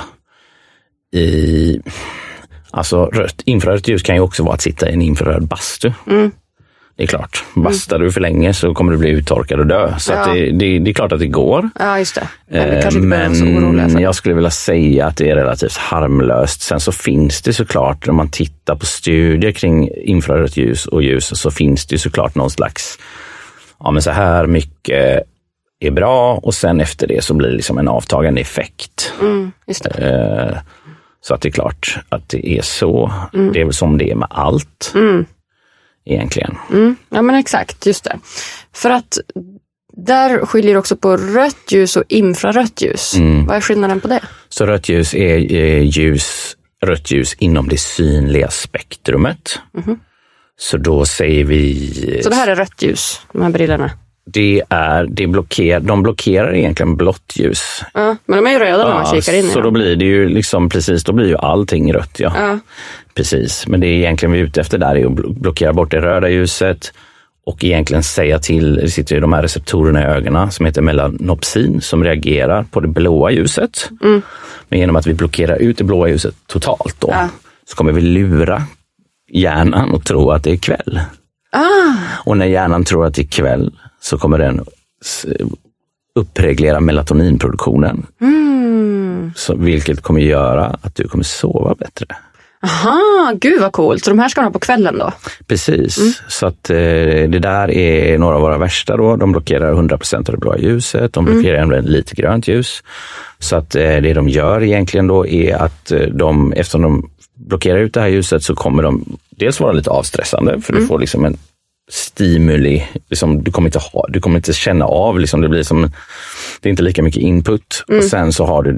I, alltså rött, infrarött ljus kan ju också vara att sitta i en infraröd bastu. Det är klart, bastar du för länge så kommer du bli uttorkad och dö. Så
Ja.
det, det, det är klart att det går.
Ja, just det. Men
Eh, Men
det.
jag skulle vilja säga att det är relativt harmlöst. Sen så finns det såklart, när man tittar på studier kring infrarött ljus och ljus, så finns det såklart någon slags, ja men så här mycket är bra och sen efter det så blir det liksom en avtagande effekt.
Just det.
Eh, Så att det är klart att det är så.
Mm.
Det är väl som det är med allt. Egentligen.
Ja, men exakt. Just det. För att där skiljer det också på rött ljus och infrarött ljus.
Mm.
Vad är skillnaden på det?
Så rött ljus är eh, ljus, rött ljus inom det synliga spektrumet. Så då säger vi...
Mhm. Så det här är rött ljus, de här brillorna.
Det är, det blocker, de blockerar egentligen blått ljus.
Ja, men de är ju röda när man kikar in
så då
dem.
blir det ju liksom precis, då blir ju allting rött. Ja.
Ja.
Precis, men det är egentligen vi är ute efter där är att blo- blockera bort det röda ljuset och egentligen säga till, det sitter ju de här receptorerna i ögonen som heter melanopsin som reagerar på det blåa ljuset.
Mm.
Men genom att vi blockerar ut det blåa ljuset totalt då,
Ja.
så kommer vi lura hjärnan och tro att det är kväll.
Ah.
Och när hjärnan tror att det är kväll så kommer den uppreglera melatoninproduktionen.
Mm.
Så, vilket kommer göra att du kommer sova bättre.
Aha, gud vad coolt. Så de här ska man ha på kvällen då?
Precis, så att eh, det där är några av våra värsta då. De blockerar 100% av det blåa ljuset, de blockerar även lite grönt ljus. Så att eh, det de gör egentligen då är att eh, de, eftersom de blockerar ut det här ljuset så kommer de dels vara lite avstressande för du får liksom en stimuli, liksom, du, kommer inte ha, du kommer inte känna av, liksom, det blir som, det är inte lika mycket input. Och sen så har du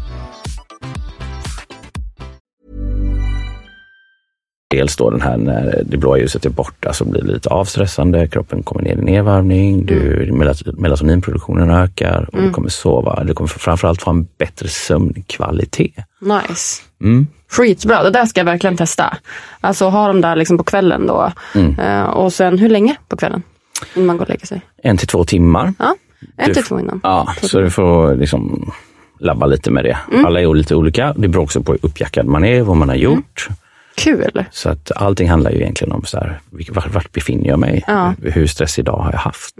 Dels då den här när det blåa ljuset är borta så blir det lite avstressande, kroppen kommer ner i nedvarvning, du, melat- melatoninproduktionen ökar och du kommer sova. Du kommer framförallt få en bättre sömnkvalitet.
Nice.
Mm.
Skitbra, det där ska jag verkligen testa. Alltså ha dem där liksom på kvällen då.
Mm.
Eh, och sen hur länge på kvällen? Innan man går och lägger sig?
En till två timmar.
Ja, en
Du
till två innan.
Ja, så du får liksom labba lite med det. Alla är lite olika. Det beror också på hur uppjackad man är, vad man har gjort.
Kul.
Så att allting handlar ju egentligen om så här, vart, vart befinner jag mig?
Ja.
Hur stressig dag har jag haft?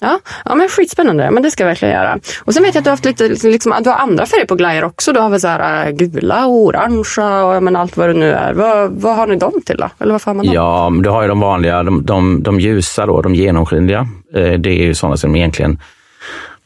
Ja, ja men skitspännande. Men det ska jag verkligen göra. Och sen vet jag att du har haft lite, liksom, liksom, du har andra färger på glajjor också. Du har väl så här äh, gula och orangea och men allt vad det nu är. Vad, vad har ni dem till då? Eller vad får man dem?
Ja, du har ju de vanliga, de, de, de ljusa då, de genomskinliga. Eh, Det är ju sådana som egentligen,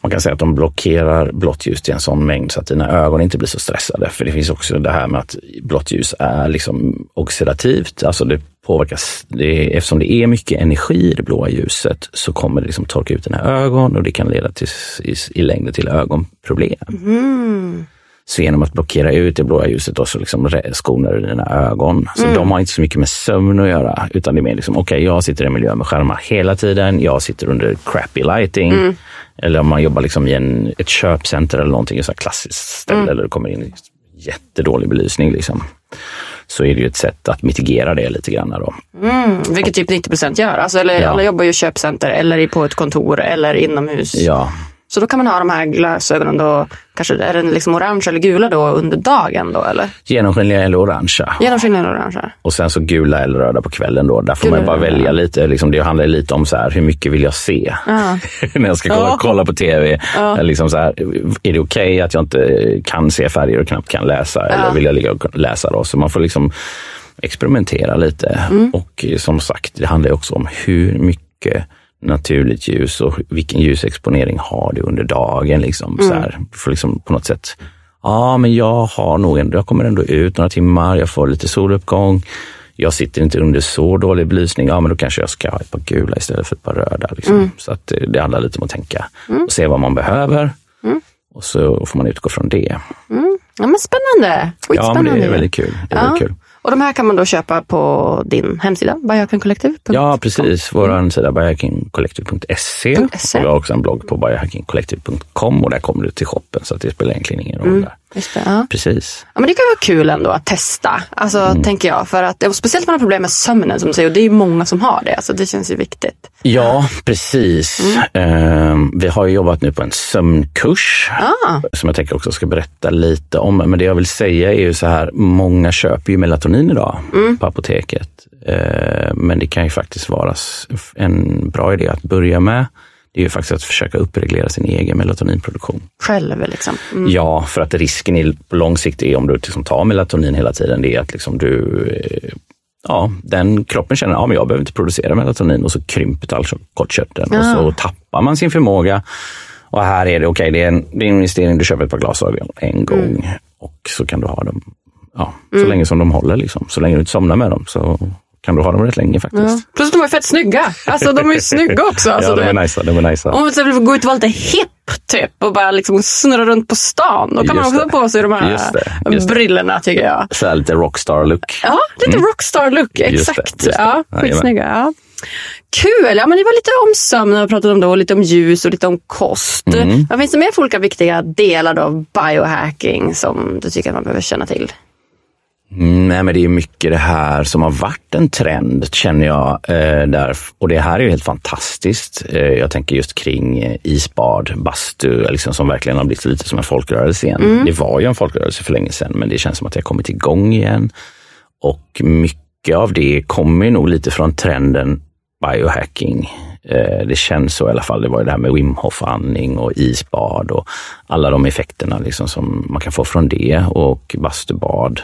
man kan säga att de blockerar blått ljus till en sån mängd så att dina ögon inte blir så stressade. För det finns också det här med att blått ljus är liksom oxidativt, alltså det påverkas, det, eftersom det är mycket energi i det blåa ljuset så kommer det liksom torka ut dina ögon och det kan leda till, i, i längden till ögonproblem. Mm. Så genom att blockera ut det blåa ljuset då, så liksom skonar du dina ögon. Så de har inte så mycket med sömn att göra, utan det är mer liksom, okej, jag sitter i en miljö med skärmar hela tiden, jag sitter under crappy lighting. Eller om man jobbar liksom i en, ett köpcenter eller någonting, ett klassiskt ställe där det kommer in jättedålig belysning. Liksom. Så är det ju ett sätt att mitigera det lite grann. Då.
Mm, vilket typ 90 procent gör. Alltså, eller,
Ja.
Alla jobbar ju i köpcenter eller i- på ett kontor eller inomhus.
Ja,
Så då kan man ha de här glasögonen då. Kanske är den liksom orange eller gula då under dagen då eller?
genomskinliga eller orangea.
Genomskinliga eller orangea?
Och sen så gula eller röda på kvällen då. Där får
Gula
man bara välja lite. Liksom, det handlar lite om så här, hur mycket vill jag se? När jag ska kolla,
Ja.
kolla på tv. Liksom så här, är det okej att jag inte kan se färger och knappt kan läsa? Eller vill jag ligga och läsa då? Så man får liksom experimentera lite.
Mm.
Och eh, som sagt, det handlar också om hur mycket naturligt ljus och vilken ljusexponering har du under dagen. Liksom,
Mm.
så här, får liksom på något sätt Ja, men jag har nog ändå, jag kommer ändå ut några timmar, jag får lite soluppgång. Jag sitter inte under så dålig belysning, ja men då kanske jag ska ha ett par gula istället för ett par röda. Liksom. Så att det, det handlar lite om att tänka och se vad man behöver. Och så får man utgå från det.
Ja men spännande.
Ja, men
Skitspännande.
det är väldigt kul. Det är
Ja.
väldigt kul.
Och de här kan man då köpa på din hemsida, biohackingcollective.com.
Ja, precis. Vår sida biohackingcollective.se. vi har också en blogg på biohackingcollective.com och där kommer du till shoppen så att det spelar egentligen ingen roll där.
Ja.
Precis.
Ja, men det kan vara kul ändå att testa, alltså,
Mm.
tänker jag. För att, speciellt om man har problem med sömnen som du säger, och det är ju många som har det. Alltså, det känns ju viktigt.
Ja, precis. Ehm, vi har ju jobbat nu på en sömnkurs som jag tänker också ska berätta lite om. Men det jag vill säga är ju så här, många köper ju melatonin idag på apoteket. Ehm, men det kan ju faktiskt vara en bra idé att börja med. Det är ju faktiskt att försöka uppreglera sin egen melatoninproduktion.
Själv liksom. Mm.
Ja, för att risken i, på lång sikt är om du liksom tar melatonin hela tiden, det är att liksom du eh, Ja, den kroppen känner att ja, men jag behöver inte producera melatonin och så krymper tallkottkörteln och så tappar man sin förmåga. Och här är det okej, det, är en, det är en investering, du köper ett par glasögon en gång och så kan du ha dem ja, så länge som de håller. Liksom. Så länge du inte somnar med dem så kan du ha dem rätt länge faktiskt.
Ja. Plus de är fett snygga. Alltså de är ju snygga också. Alltså,
ja, de är nice, de är nice.
Om man vill gå ut och vara lite hipp typ och bara liksom snurra runt på stan. Då kan man
Just
också
det.
ha på sig de här
Just det, just
brillorna tycker jag.
Så lite rockstar-look.
Ja, lite rockstar look.
Mm. Just det,
Exakt.
just det.
Ja, skitsnygga. Ja. Kul! Ja, men det var lite om sömn och pratat om då, lite om ljus och lite om kost.
Mm.
Vad finns det mer för olika viktiga delar av biohacking som du tycker att man behöver känna till?
Mm, Nej, men det är mycket det här som har varit en trend känner jag. Eh, där, och det här är ju helt fantastiskt. Eh, jag tänker just kring eh, isbad, bastu, liksom, som verkligen har blivit lite som en folkrörelse igen. Det var ju en folkrörelse för länge sedan, men det känns som att det har kommit igång igen. Och mycket av det kommer nog lite från trenden biohacking. Det känns så i alla fall. Det var ju det här med Wim Hof-andning och isbad och alla de effekterna liksom som man kan få från det och bastubad.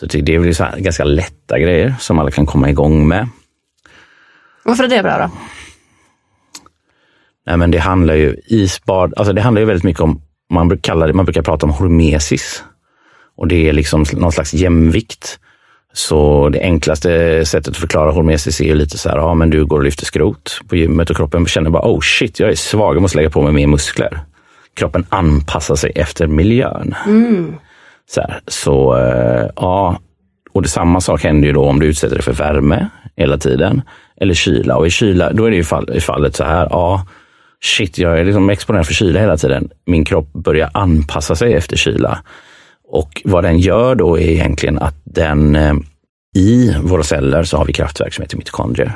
Så det är väl så ganska lätta grejer som alla kan komma igång med.
Varför är det bra då?
Nej, men det handlar ju isbad, alltså det handlar ju väldigt mycket om, man brukar, kalla det, man brukar prata om hormesis. Och det är liksom någon slags jämvikt. Så det enklaste sättet att förklara hormesis är ju lite så här, ja men du går och lyfter skrot på gymmet och kroppen känner bara, oh shit, jag är svag, jag måste lägga på mig mer muskler. Kroppen anpassar sig efter miljön. Så, här, så eh, ja, och det samma sak händer ju då om du utsätter dig för värme hela tiden eller kyla. Och i kyla, då är det ju fall, i fallet så här, ja, shit, jag är liksom exponerad för kyla hela tiden. Min kropp börjar anpassa sig efter kyla. Och vad den gör då är egentligen att den eh, i våra celler så har vi kraftverk som heter mitokondrier.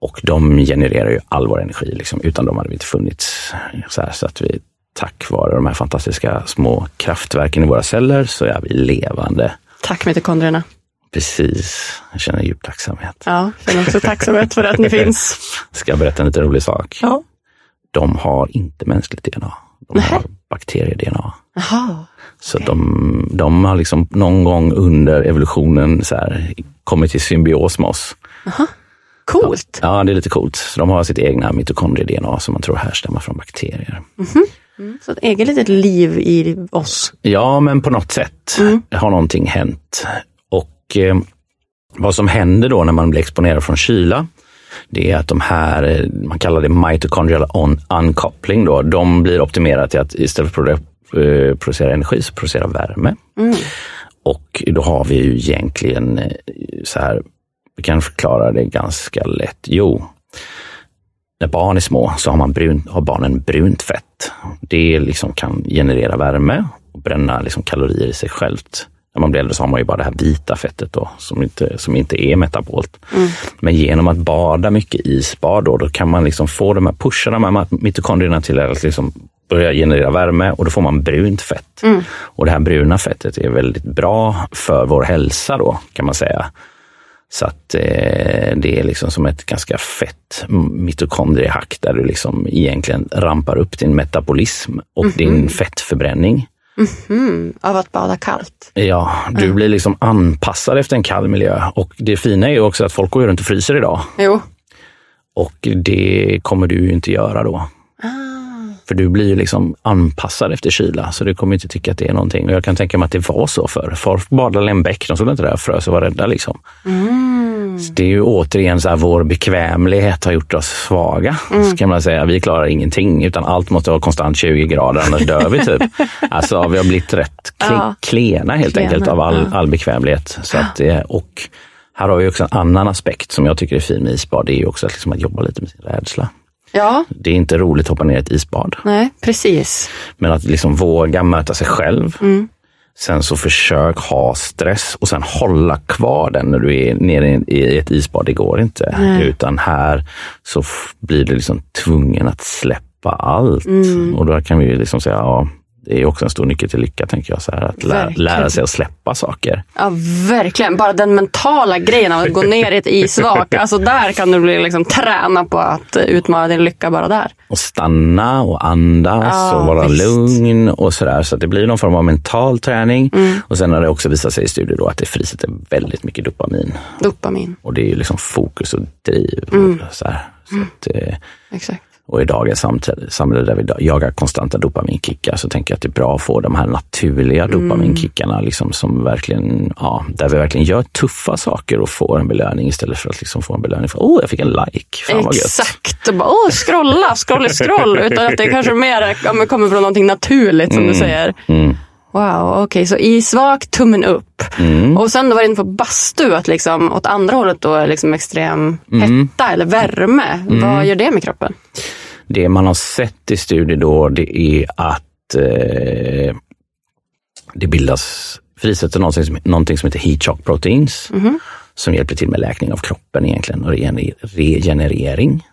Och de genererar ju all vår energi. Liksom. Utan dem hade vi inte funnits. Så, här, så att vi tack vare de här fantastiska små kraftverken i våra celler så är vi levande.
Tack mitokondrierna.
Precis, jag känner djup tacksamhet.
Ja, jag känner också tacksamhet för att ni finns.
Ska jag berätta en lite rolig sak?
Ja.
De har inte mänskligt DNA. De
Nej.
har bakterie-DNA.
Jaha.
Så de, de har liksom någon gång under evolutionen så här, kommit i symbios med oss.
Coolt.
Ja, det är lite coolt. Så de har sitt egna mitokondrie-DNA som man tror härstammar från bakterier.
Så ett eget litet liv i oss.
Ja, men på något sätt har någonting hänt. Och eh, vad som händer då när man blir exponerad från kyla, det är att de här, eh, man kallar det mitochondrial on uncoupling, då, de blir optimerade till att istället för att eh, producera energi så producera värme. Och då har vi ju egentligen eh, så här, vi kan förklara det ganska lätt. Jo, när barn är små så har, man brun, har barnen brunt fett. Det liksom kan generera värme och bränna liksom kalorier i sig självt. När man blir äldre så har man ju bara det här vita fettet då, som inte, som inte är metabolt. Men genom att bada mycket i isbad då, då kan man liksom få de här, pusha de här mitokondrierna till att liksom börja generera värme och då får man brunt fett. Och det här bruna fettet är väldigt bra för vår hälsa då, kan man säga. Så att eh, det är liksom som ett ganska fett mitokondriehack där du liksom egentligen rampar upp din metabolism och din fettförbränning.
Mm, av att bada kallt.
Ja, du blir liksom anpassad efter en kall miljö. Och det fina är ju också att folk går runt och fryser idag.
Jo.
Och det kommer du ju inte göra då. För du blir ju liksom anpassad efter kyla, så du kommer inte tycka att det är någonting. Och jag kan tänka mig att det var så förr. Folk badade i en bäck, de stod inte där och frös och var rädda. Liksom. Så det är ju återigen så här, vår bekvämlighet har gjort oss svaga. Så kan man säga. Vi klarar ingenting, utan allt måste vara konstant 20 grader, annars dör vi typ. Alltså vi har blivit rätt kle-
Ja.
klena helt
Klena,
enkelt av all, all bekvämlighet. Så att, och här har vi också en annan aspekt som jag tycker är fin med isbad. Det är ju också att, liksom, att jobba lite med sin rädsla.
Ja,
Det är inte roligt att hoppa ner i ett isbad.
nej, precis.
Men att liksom våga möta sig själv. Sen så försök ha stress och sen hålla kvar den när du är nere i- ett isbad. Det går inte. Utan här så blir du liksom tvungen att släppa allt. Och då kan vi liksom säga, ja, det är också en stor nyckel till lycka, tänker jag. Så här, att lära, lära sig att släppa saker.
Ja, verkligen. Bara den mentala grejen av att gå ner i ett isvak. Alltså där kan du bli liksom träna på att utmana din lycka bara där.
och stanna och andas
Ja,
och vara
visst.
lugn och sådär. Så att det blir någon form av mental träning.
Mm.
Och sen har det också visat sig i studier då att det frisätter väldigt mycket dopamin.
Dopamin.
Och det är ju liksom fokus och driv.
Mm.
Och, så här. Så att, eh,
Exakt.
Och i dagens samhälle, där vi jagar konstanta dopaminkickar så tänker jag att det är bra att få de här naturliga
Mm.
dopaminkickarna liksom som verkligen, ja, där vi verkligen gör tuffa saker och får en belöning istället för att liksom få en belöning för åh, jag fick en like. Fan vad.
Exakt. Och bara, Åh, scrolla, scroll, scroll. Utan att det kanske mer kommer från någonting naturligt som du säger.
Mm.
Wow, okej. Så isvak, tummen upp. Och sen då var du inne på bastu, att liksom åt andra hållet då liksom extrem
Mm.
hetta eller värme. Vad gör det med kroppen?
Det man har sett i studier då, det är att eh, det bildas, frisätter någonting som, någonting som heter heat shock proteins, som hjälper till med läkning av kroppen egentligen och regener- regenerering.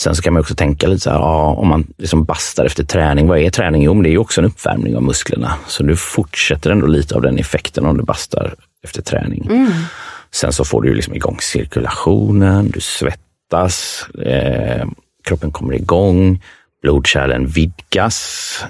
Sen så kan man också tänka lite så här, ja, om man liksom bastar efter träning, vad är träning? Jo, men det är också en uppvärmning av musklerna. Så du fortsätter ändå lite av den effekten om du bastar efter träning. Sen så får du liksom igång cirkulationen, du svettas, eh, kroppen kommer igång, blodkärlen vidgas,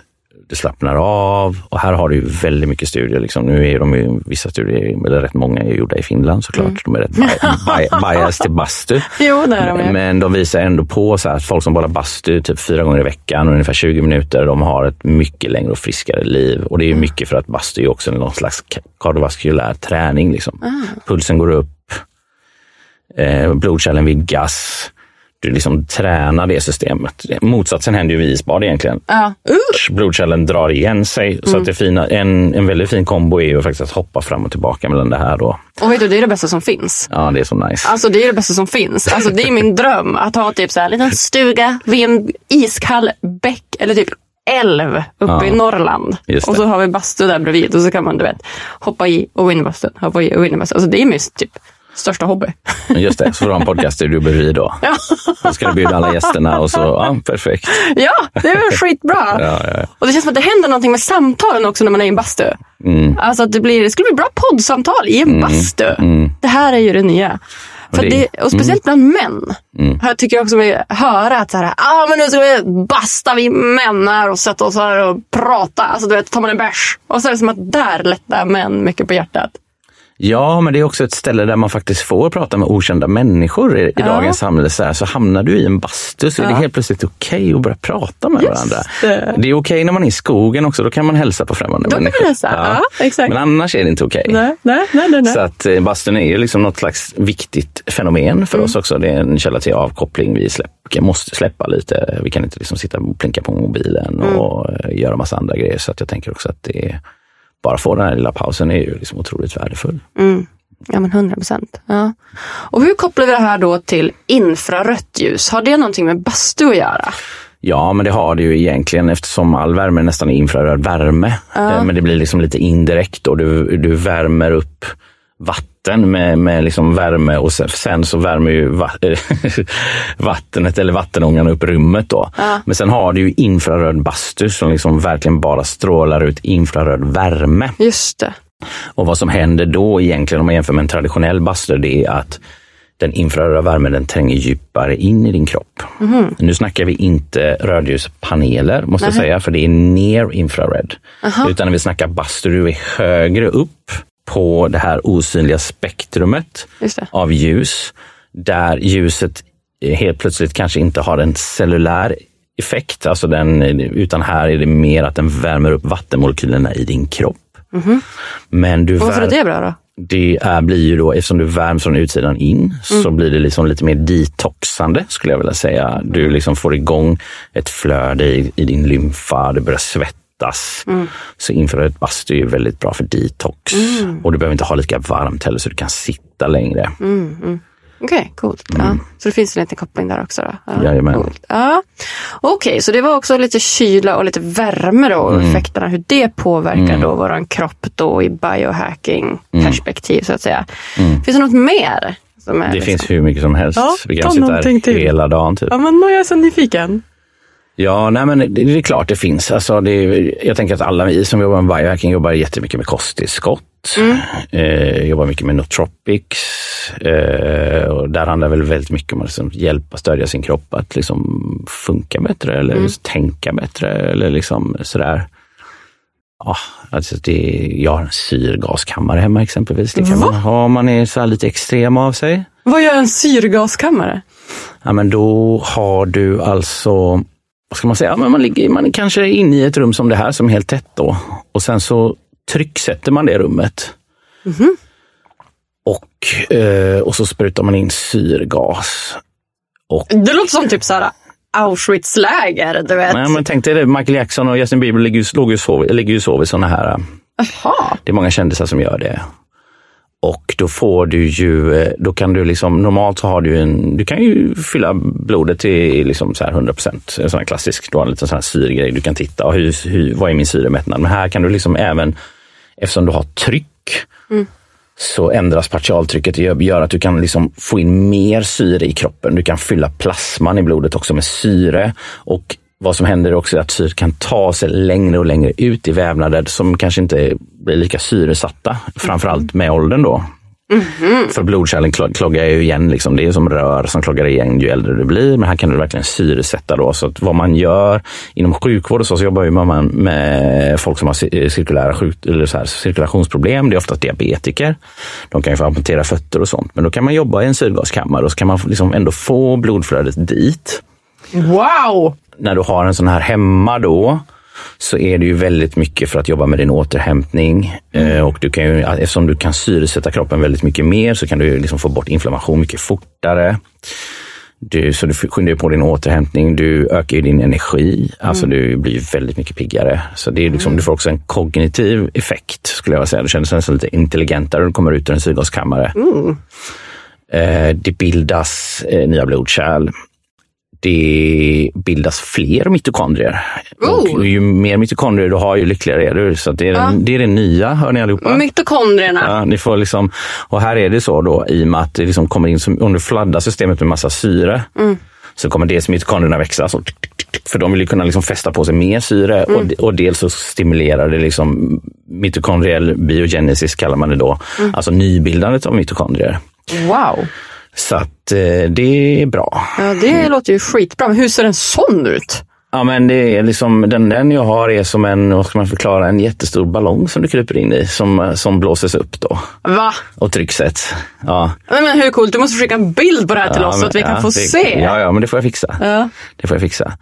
det slappnar av och här har du väldigt mycket studier. Liksom. Nu är de ju, vissa studier, eller rätt många, är gjorda i Finland såklart. De är rätt bi- bi- bias till bastu.
Jo, det är de.
Men de visar ändå på så att folk som badar bastu typ fyra gånger i veckan, ungefär 20 minuter, de har ett mycket längre och friskare liv. Och det är ju mycket för att bastu är också någon slags ka- kardiovaskulär träning. Liksom. Pulsen går upp, eh, blodkärlen vidgas, du liksom tränar det systemet. Motsatsen händer ju vid isbad egentligen.
Ja. Uh.
Blodkärlen drar igen sig. Så att det fina, en, en väldigt fin kombo är ju faktiskt att hoppa fram och tillbaka mellan det här då.
Och vet du, det är det bästa som finns.
Ja, det är så nice.
Alltså det är det bästa som finns. Alltså det är min dröm att ha typ så här en liten stuga vid en iskall bäck eller typ älv uppe
Ja.
i Norrland. Och så har vi bastu där bredvid och så kan man du vet hoppa i och gå in i bastun. Hoppa i och gå in i bastun. Alltså det är min typ största hobby.
Just det, så får du ha en podcaststudio bredvid då.
Ja.
Då ska du bjuda alla gästerna och så, ja, perfekt.
ja, det är väl skitbra.
Ja, ja, ja.
Och det känns som att det händer någonting med samtalen också när man är i en bastu.
Mm.
Alltså att det, blir, det skulle bli bra poddsamtal i en bastu. Det här är ju det nya. För
det- Mm.
och speciellt bland män. Tycker jag också mig höra att så här, ah, men nu ska vi basta vi män här och sätta oss här och prata. Alltså du vet, tar man en bärs. Och så är det som att där lättar män mycket på hjärtat.
Ja, men det är också ett ställe där man faktiskt får prata med okända människor i, i dagens samhälle. Så, här, så hamnar du i en bastu så är det helt plötsligt okej att börja prata med varandra.
det.
Det är okej när man är i skogen också, då kan man hälsa på främmande
Då kan man
människor.
hälsa, ja, exakt.
Men annars är det inte okej.
Nej, nej, nej, nej. nej.
Så att eh, bastun är ju liksom något slags viktigt fenomen för
Mm.
oss också. Det är en källa till avkoppling. Vi släpp, måste släppa lite. Vi kan inte liksom sitta och plinka på mobilen
Mm.
och eh, göra massa andra grejer. Så att jag tänker också att det är, bara få den här lilla pausen är ju liksom otroligt värdefull.
Ja, men 100 procent. Ja. Och hur kopplar vi det här då till infrarött ljus? Har det någonting med bastu att göra?
Ja, men det har det ju egentligen eftersom all värme nästan är infraröd värme. Eh, Men det blir liksom lite indirekt och du, du värmer upp vatten med, med liksom värme och sen, sen så värmer ju va, vattnet eller vattenångan upp rummet då. Men sen har du ju infraröd bastu som liksom verkligen bara strålar ut infraröd värme.
Just det.
Och vad som händer då egentligen om man jämför med en traditionell bastu, det är att den infraröda värmen den tränger djupare in i din kropp. Nu snackar vi inte rödljuspaneler måste jag säga, för det är near infrared. Utan när vi snackar bastu, du är högre upp på det här osynliga spektrumet av ljus, där ljuset helt plötsligt kanske inte har en cellulär effekt, alltså den, utan här är det mer att den värmer upp vattenmolekylerna i din kropp. Men du
varför är det bra då?
det är, blir ju då, eftersom du värms från utsidan in, så blir det liksom lite mer detoxande skulle jag vilja säga. Du liksom får igång ett flöde i, i din lymfa, du börjar svettas. Så infrarött bastu är väldigt bra för detox. Och du behöver inte ha lika varmt heller så du kan sitta längre.
Okej, coolt. Ja. Så det finns en liten koppling där också då? Ja,
Mm. Jajamän.
coolt. Ja. Okej, så det var också lite kyla och lite värme då och
Mm.
effekterna, hur det påverkar då våran kropp då i biohacking perspektiv så att säga. Finns det något mer?
Mm. Det
liksom-
finns hur mycket som helst.
Ja,
Vi kan sitta här
till.
hela dagen. Typ.
Ja, men nu är jag så nyfiken.
Ja, nej men det, det är klart det finns. Alltså det jag tänker att alla vi som jobbar med biohacking jobbar jättemycket med kosttillskott. Eh, jobbar mycket med nootropics. Eh, och där handlar det väl väldigt mycket om att liksom hjälpa stödja sin kropp att liksom funka bättre eller tänka bättre eller liksom sådär. Ja, alltså det, jag har en syrgaskammare hemma exempelvis. Det kan man ha om man är så här lite extrem av sig.
Vad gör en syrgaskammare?
Ja, men då har du alltså, vad ska man säga, men man, ligger, man är kanske inne i ett rum som det här som är helt tätt då. Och sen så trycksätter man det rummet. Och, eh, och så sprutar man in syrgas. Och,
Det låter som typ såhär Auschwitz-läger, du vet.
nej, men tänk dig det, Michael Jackson och Justin Bieber ligger, ju- låg ju sov, ligger ju sov i sådana här
Jaha.
Det är många kändisar som gör det. Och då får du ju, eh, då kan du liksom, normalt så har du en, du kan ju fylla blodet till liksom så här 100 procent, en sån här klassisk, du har en liten sån här syrgrej, du kan titta, och hur, hur, vad är min syremättnad? Men här kan du liksom även, eftersom du har tryck, så ändras partialtrycket, det gör, gör att du kan liksom få in mer syre i kroppen. Du kan fylla plasman i blodet också med syre. Och vad som händer är också att syret kan ta sig längre och längre ut i vävnader som kanske inte blir lika syresatta, framförallt med åldern då. För blodkärlen klo- kloggar ju igen, liksom. det är som rör som kloggar igen ju äldre du blir. Men här kan du verkligen syresätta då. Så vad man gör inom sjukvård och så, så jobbar ju man med folk som har ci- cirkulära sjuk, eller så här, cirkulationsproblem. Det är oftast diabetiker. De kan ju få amputera fötter och sånt. Men då kan man jobba i en syrgaskammare och så kan man liksom ändå få blodflödet dit
Wow!
När du har en sån här hemma då så är det ju väldigt mycket för att jobba med din återhämtning. Eh, och du kan ju, eftersom du kan syresätta kroppen väldigt mycket mer så kan du liksom få bort inflammation mycket fortare. Du, så du skyndar på din återhämtning, du ökar ju din energi, alltså du blir väldigt mycket piggare. Så det är liksom, du får också en kognitiv effekt skulle jag säga. Du känner dig nästan lite intelligentare när du kommer ut ur en syrgaskammare. Eh, det bildas eh, nya blodkärl. Det bildas fler mitokondrier. Och ju mer mitokondrier du har, ju lyckligare är du. Så det, är den, det är det nya, hör ni allihopa?
Mitokondrierna.
Ja, ni får liksom, och här är det så då i och med att det liksom kommer in, som, om du fladdar systemet med massa syre, så kommer dels mitokondrierna växa. Så, för de vill ju kunna liksom fästa på sig mer syre och, och dels så stimulerar det liksom mitokondriell biogenesis kallar man det då. Alltså nybildandet av mitokondrier.
Wow.
Så att eh, det är bra.
Ja, det låter ju skitbra. Men hur ser en sån ut?
Ja men det är liksom, den, den jag har är som en, vad ska man förklara, en jättestor ballong som du kryper in i som, som blåses upp då
Va?
och trycksätts. Ja.
Men, men hur coolt? Du måste skicka en bild på det här till
Ja,
oss så
men-
att vi kan
ja,
få
det,
se.
Ja, ja, men det får jag fixa.
Ja.
Det får jag fixa.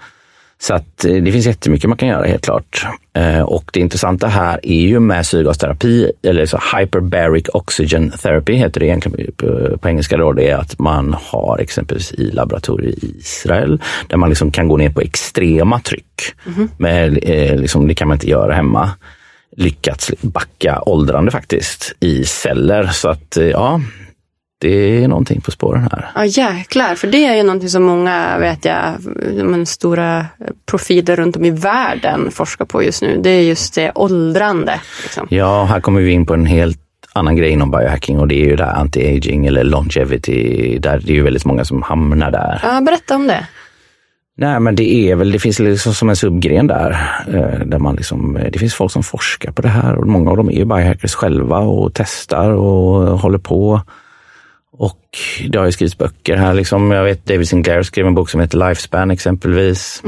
Så att eh, det finns jättemycket man kan göra helt klart. Eh, och det intressanta här är ju med syrgasterapi, eller så hyperbaric oxygen therapy heter det egentligen på, engelska då, det är att man har exempelvis i laboratorier i Israel där man liksom kan gå ner på extrema tryck. Men eh, liksom, det kan man inte göra hemma. Lyckats backa åldrande faktiskt i celler. Så att ja, det är någonting på spåren här.
Ja jäklar, för det är ju någonting som många, vet jag, men stora profiler runt om i världen forskar på just nu. Det är just det åldrande. Liksom.
Ja, här kommer vi in på en helt annan grej inom biohacking och det är ju det här anti-aging eller longevity. Där det är ju väldigt många som hamnar där.
Ja, berätta om det.
Nej, men det är väl, det finns liksom som en subgren där. eh, där man liksom, eh, det finns folk som forskar på det här och många av dem är biohackers själva och testar och håller på. Och det har ju skrivits böcker här. Liksom, jag vet David Sinclair skrev en bok som heter Lifespan exempelvis.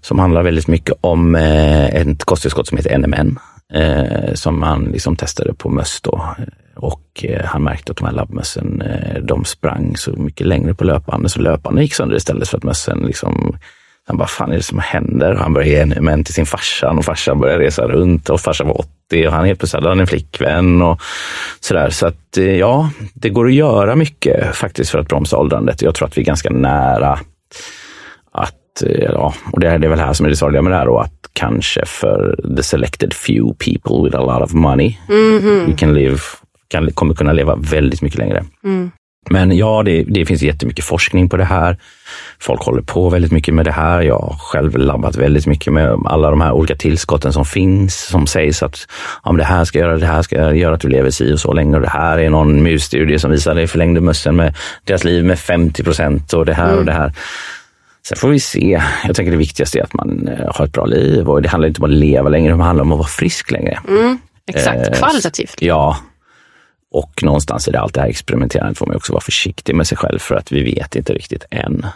Som handlar väldigt mycket om eh, ett kosttillskott som heter NMN. Eh, som han liksom testade på möss då. Och eh, han märkte att de här labbmössen, eh, de sprang så mycket längre på löpande så löpande gick sönder istället för att mössen liksom han bara, fan är det som händer? Och han började ge NMN till sin farsa och farsan började resa runt och farsan var 80 och han helt plötsligt hade en flickvän och sådär. Så att eh, ja, det går att göra mycket faktiskt för att bromsa åldrandet. Jag tror att vi är ganska nära att, eh, ja, och det är väl här som är det sorgliga med det här då, att kanske för the selected few people with a lot of money, we can live, kan, kommer kunna leva väldigt mycket längre. Men ja, det, det finns jättemycket forskning på det här. Folk håller på väldigt mycket med det här. Jag har själv labbat väldigt mycket med alla de här olika tillskotten som finns, som sägs att men det här ska göra, det här ska göra att du lever si och så länge. Och det här är någon musstudie som visar att det förlängde mössen med deras liv med 50 procent och det här och det här. Sen får vi se. Jag tänker det viktigaste är att man eh, har ett bra liv och det handlar inte om att leva längre, det handlar om att vara frisk längre.
Exakt,
Eh,
kvalitativt.
Ja. Och någonstans i det, allt det här experimenterandet får man också vara försiktig med sig själv för att vi vet inte riktigt än.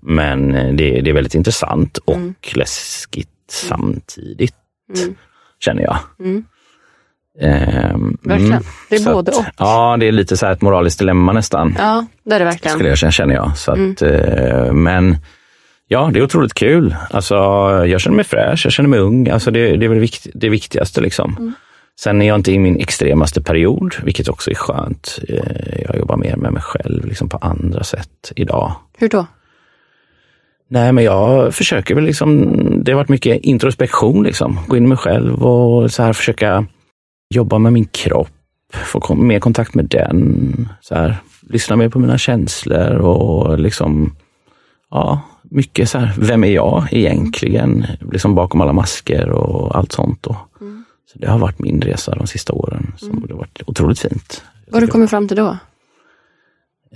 Men eh, det, det är väldigt intressant och läskigt samtidigt, känner jag. Ehm,
Verkligen. Det är
Så
både
att,
och.
Ja, det är lite så här ett moraliskt dilemma nästan
Ja, det är det verkligen.
skulle jag känna, känner jag. Så att, eh, men ja, det är otroligt kul. Alltså, jag känner mig fräsch, jag känner mig ung. Alltså, det, det är väl vikt, det viktigaste. Liksom. Sen är jag inte i min extremaste period, vilket också är skönt. Eh, Jag jobbar mer med mig själv liksom på andra sätt idag.
Hur då?
Nej, men jag försöker väl liksom, det har varit mycket introspektion liksom. Gå in i mig själv och så här försöka jobba med min kropp, få mer kontakt med den. Så här, lyssna mer på mina känslor och liksom, ja, mycket så här, vem är jag egentligen? Liksom bakom alla masker och allt sånt. Då. Så det har varit min resa de sista åren som det har varit otroligt fint.
Vad har du kommit fram till då?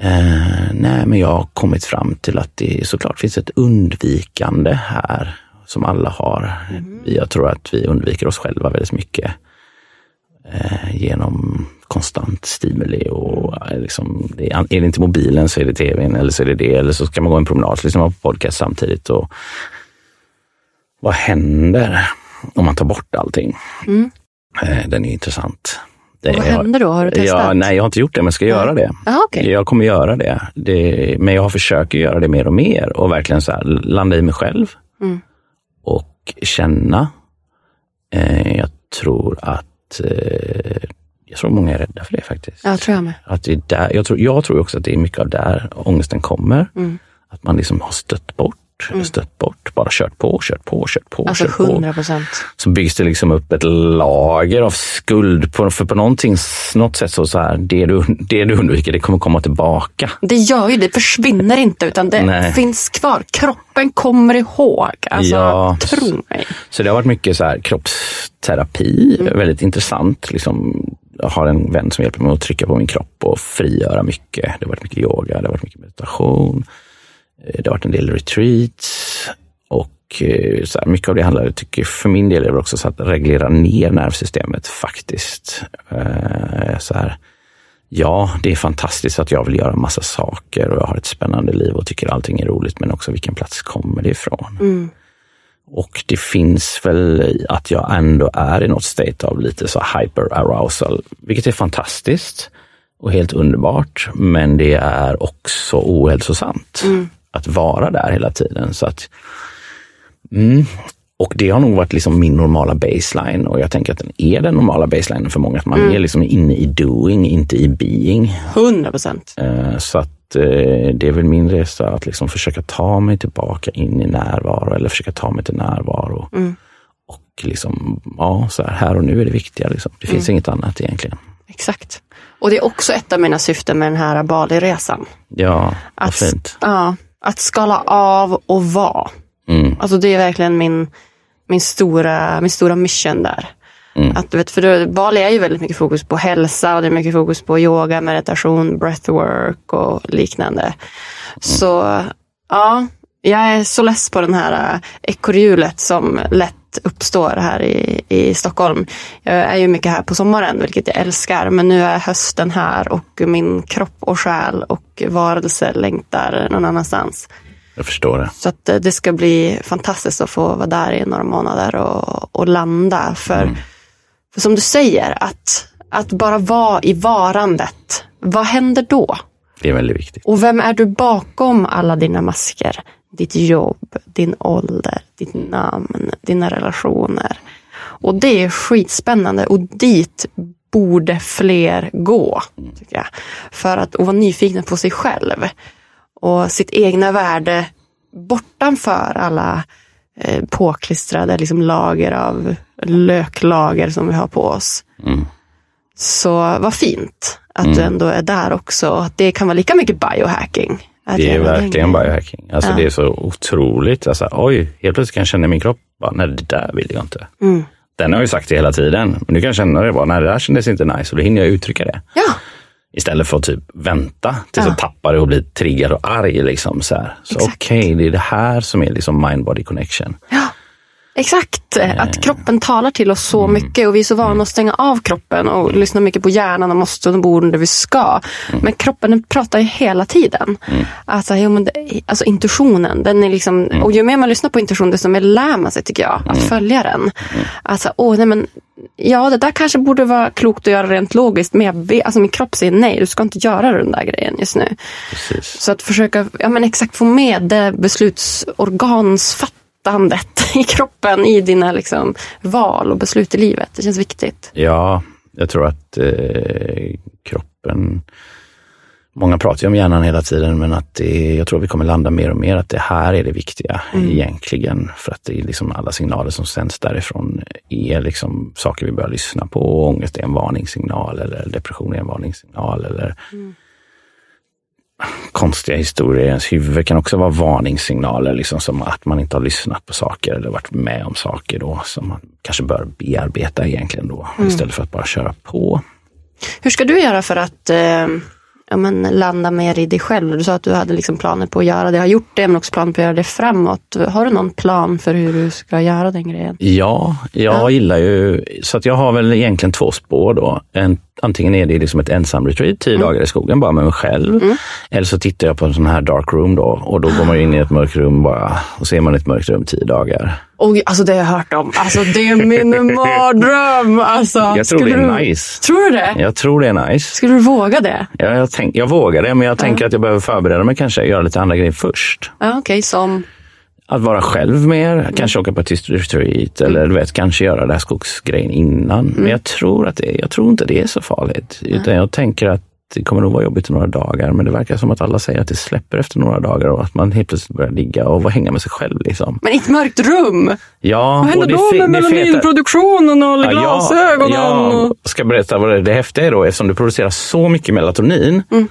Eh, nej, men jag har kommit fram till att det såklart finns ett undvikande här som alla har. Jag tror att vi undviker oss själva väldigt mycket eh, genom konstant stimuli och eh, liksom, det är, är det inte mobilen så är det tvn eller så är det det eller så ska man gå en promenad så lyssnar man på podcast samtidigt. Och vad händer om man tar bort allting? Eh, den är intressant. Det
vad händer då? Har du testat?
Ja, nej, jag har inte gjort det, men ska göra det.
Jaha, okej.
Jag kommer göra det. det. Men jag försöker göra det mer och mer och verkligen så här, landa i mig själv.
Mm.
Och känna. Eh, jag tror att eh, jag tror många är rädda för det faktiskt.
Ja, tror jag med.
Att det är där, jag, tror, jag tror också att det är mycket av där ångesten kommer.
Mm.
Att man liksom har stött bort, stött bort, bara kört på, kört på, kört på,
Mm. Alltså
kört på.
100 procent.
Så byggs det liksom upp ett lager av skuld. På, för på någonting, något sätt så, så här, det du, det du undviker, det kommer komma tillbaka.
Det gör ju det, försvinner inte utan det
Nej.
finns kvar. Kroppen kommer ihåg. Alltså,
Ja.
tro mig.
Så det har varit mycket så här kroppsterapi, väldigt intressant. Liksom, jag har en vän som hjälper mig att trycka på min kropp och frigöra mycket. Det har varit mycket yoga, det har varit mycket meditation. Eh, Det har varit en del retreats. Och eh, så här, mycket av det handlar, tycker för min del, är också så att reglera ner nervsystemet faktiskt. Eh, Så här, ja, det är fantastiskt att jag vill göra massa saker och jag har ett spännande liv och tycker allting är roligt, men också vilken plats kommer det ifrån? Och det finns väl att jag ändå är i något state av lite så hyper arousal, vilket är fantastiskt och helt underbart. Men det är också ohälsosamt att vara där hela tiden. Så att, mm, och det har nog varit liksom min normala baseline och jag tänker att den är den normala baselinen för många. Att man är liksom inne i doing, inte i being.
100 procent.
Eh, Så att eh, det är väl min resa att liksom försöka ta mig tillbaka in i närvaro eller försöka ta mig till närvaro. Och liksom, ja, så här, här och nu är det viktiga. Liksom. Det finns inget annat egentligen.
Exakt. Och det är också ett av mina syften med den här Bali-resan.
Ja, vad
Att,
fint.
Ja, att skala av och vara.
Mm.
Alltså det är verkligen min, min, stora, min stora mission där. Att, du vet, för Bali är ju väldigt mycket fokus på hälsa och det är mycket fokus på yoga, meditation, breathwork och liknande. Så ja, jag är så less på den här äh, ekorrhjulet som lätt uppstår här i, i Stockholm. Jag är ju mycket här på sommaren, vilket jag älskar. Men nu är hösten här och min kropp och själ och varelse längtar någon annanstans.
Jag förstår det.
Så att eh, det ska bli fantastiskt att få vara där i några månader och, och landa. För, för som du säger, att, att bara vara i varandet. Vad händer då?
Det är väldigt viktigt.
Och vem är du bakom alla dina masker? Ditt jobb, din ålder, ditt namn, dina relationer. Och det är skitspännande och dit borde fler gå. Tycker jag. För att och vara nyfikna på sig själv. Och sitt egna värde bortanför alla eh, påklistrade liksom, lager av löklager som vi har på oss. Så vad fint att du ändå är där också. och Att det kan vara lika mycket biohacking.
Det är verkligen biohacking. Alltså
Ja.
det är så otroligt. Alltså, oj, helt plötsligt kan jag känna i min kropp, bara, nej det där vill jag inte.
Mm.
Den har jag ju sagt det hela tiden. Men nu kan känna det bara, nej det där kändes inte nice. Och då hinner jag uttrycka det.
Ja,
Istället för att typ vänta tills
Ja.
jag tappar det och blir triggad och arg. Liksom, så här. så okej, det är det här som är liksom mind-body connection.
Exakt. Att kroppen talar till oss så mycket och vi är så vana att stänga av kroppen och lyssna mycket på hjärnan och måste och borde där vi ska. Men kroppen den pratar ju hela tiden. Alltså, jo, men det, alltså intuitionen, den är liksom, och ju mer man lyssnar på intuition desto mer lär man sig tycker jag, att följa den. Alltså, åh, nej men Ja, det där kanske borde vara klokt att göra rent logiskt, men jag vet, alltså min kropp säger nej, du ska inte göra den där grejen just nu.
Precis.
Så att försöka ja, men exakt få med det beslutsorgansfattandet i kroppen i dina liksom, val och beslut i livet. Det känns viktigt.
Ja, jag tror att eh, kroppen... Många pratar ju om hjärnan hela tiden, men att det, jag tror vi kommer landa mer och mer att det här är det viktiga egentligen. För att det är liksom alla signaler som sänds därifrån är liksom saker vi bör lyssna på. Ångest är en varningssignal eller depression är en varningssignal. Eller Konstiga historier i ens huvud kan också vara varningssignaler, liksom som att man inte har lyssnat på saker eller varit med om saker då som man kanske bör bearbeta egentligen då, istället för att bara köra på.
Hur ska du göra för att eh, ja, men landa mer i dig själv? Du sa att du hade liksom planer på att göra det, har gjort det, men också planer på att göra det framåt. Har du någon plan för hur du ska göra den grejen?
Ja, jag gillar ju, så att jag har väl egentligen två spår då. En, antingen är det liksom ett ensam retreat, tio dagar i skogen bara med mig själv. Eller så tittar jag på en sån här dark room då och då går man in i ett mörkt rum bara och så är man ett mörkt rum tio dagar.
Och, alltså det har jag hört om. Alltså det är min mardröm. Alltså,
Jag tror det är
du,
nice.
Tror du det?
Jag tror det är nice.
Skulle du våga det?
Jag, jag, tänk, jag vågar det, men jag tänker att jag behöver förbereda mig kanske, göra lite andra grejer först.
Ja, Okej, som...
Att vara själv mer, kanske åka på ett tyst retreat eller du vet, kanske göra den här skogsgrejen innan. Men jag tror, att det, jag tror inte det är så farligt. Utan jag tänker att det kommer nog vara jobbigt i några dagar, men det verkar som att alla säger att det släpper efter några dagar och att man helt plötsligt börjar ligga och hänga med sig själv. Liksom.
Men i ett mörkt rum?
Ja,
Vad händer då med melaninproduktionen och
Ja,
glasögonen? Och...
jag ska berätta vad det, det häftiga är då, eftersom du producerar så mycket melatonin
Mm.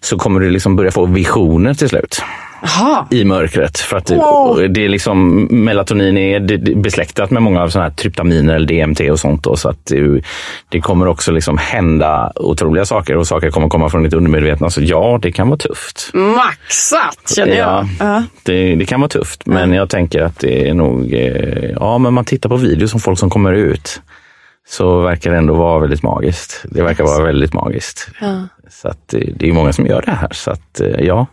så kommer du liksom börja få visioner till slut
Jaha.
i mörkret. För att det,
Wow.
det är liksom, melatonin är besläktat med många av sådana här tryptaminer eller DMT och sånt. Då, så att det, det kommer också liksom hända otroliga saker och saker kommer komma från ditt undermedvetna. Så ja, det kan vara tufft.
Maxat känner jag.
Ja, det, det kan vara tufft, men jag tänker att det är nog, eh, ja men man tittar på videos om folk som kommer ut så verkar det ändå vara väldigt magiskt. Det verkar vara väldigt magiskt. Så att det, det är många som gör det här, så att eh, ja,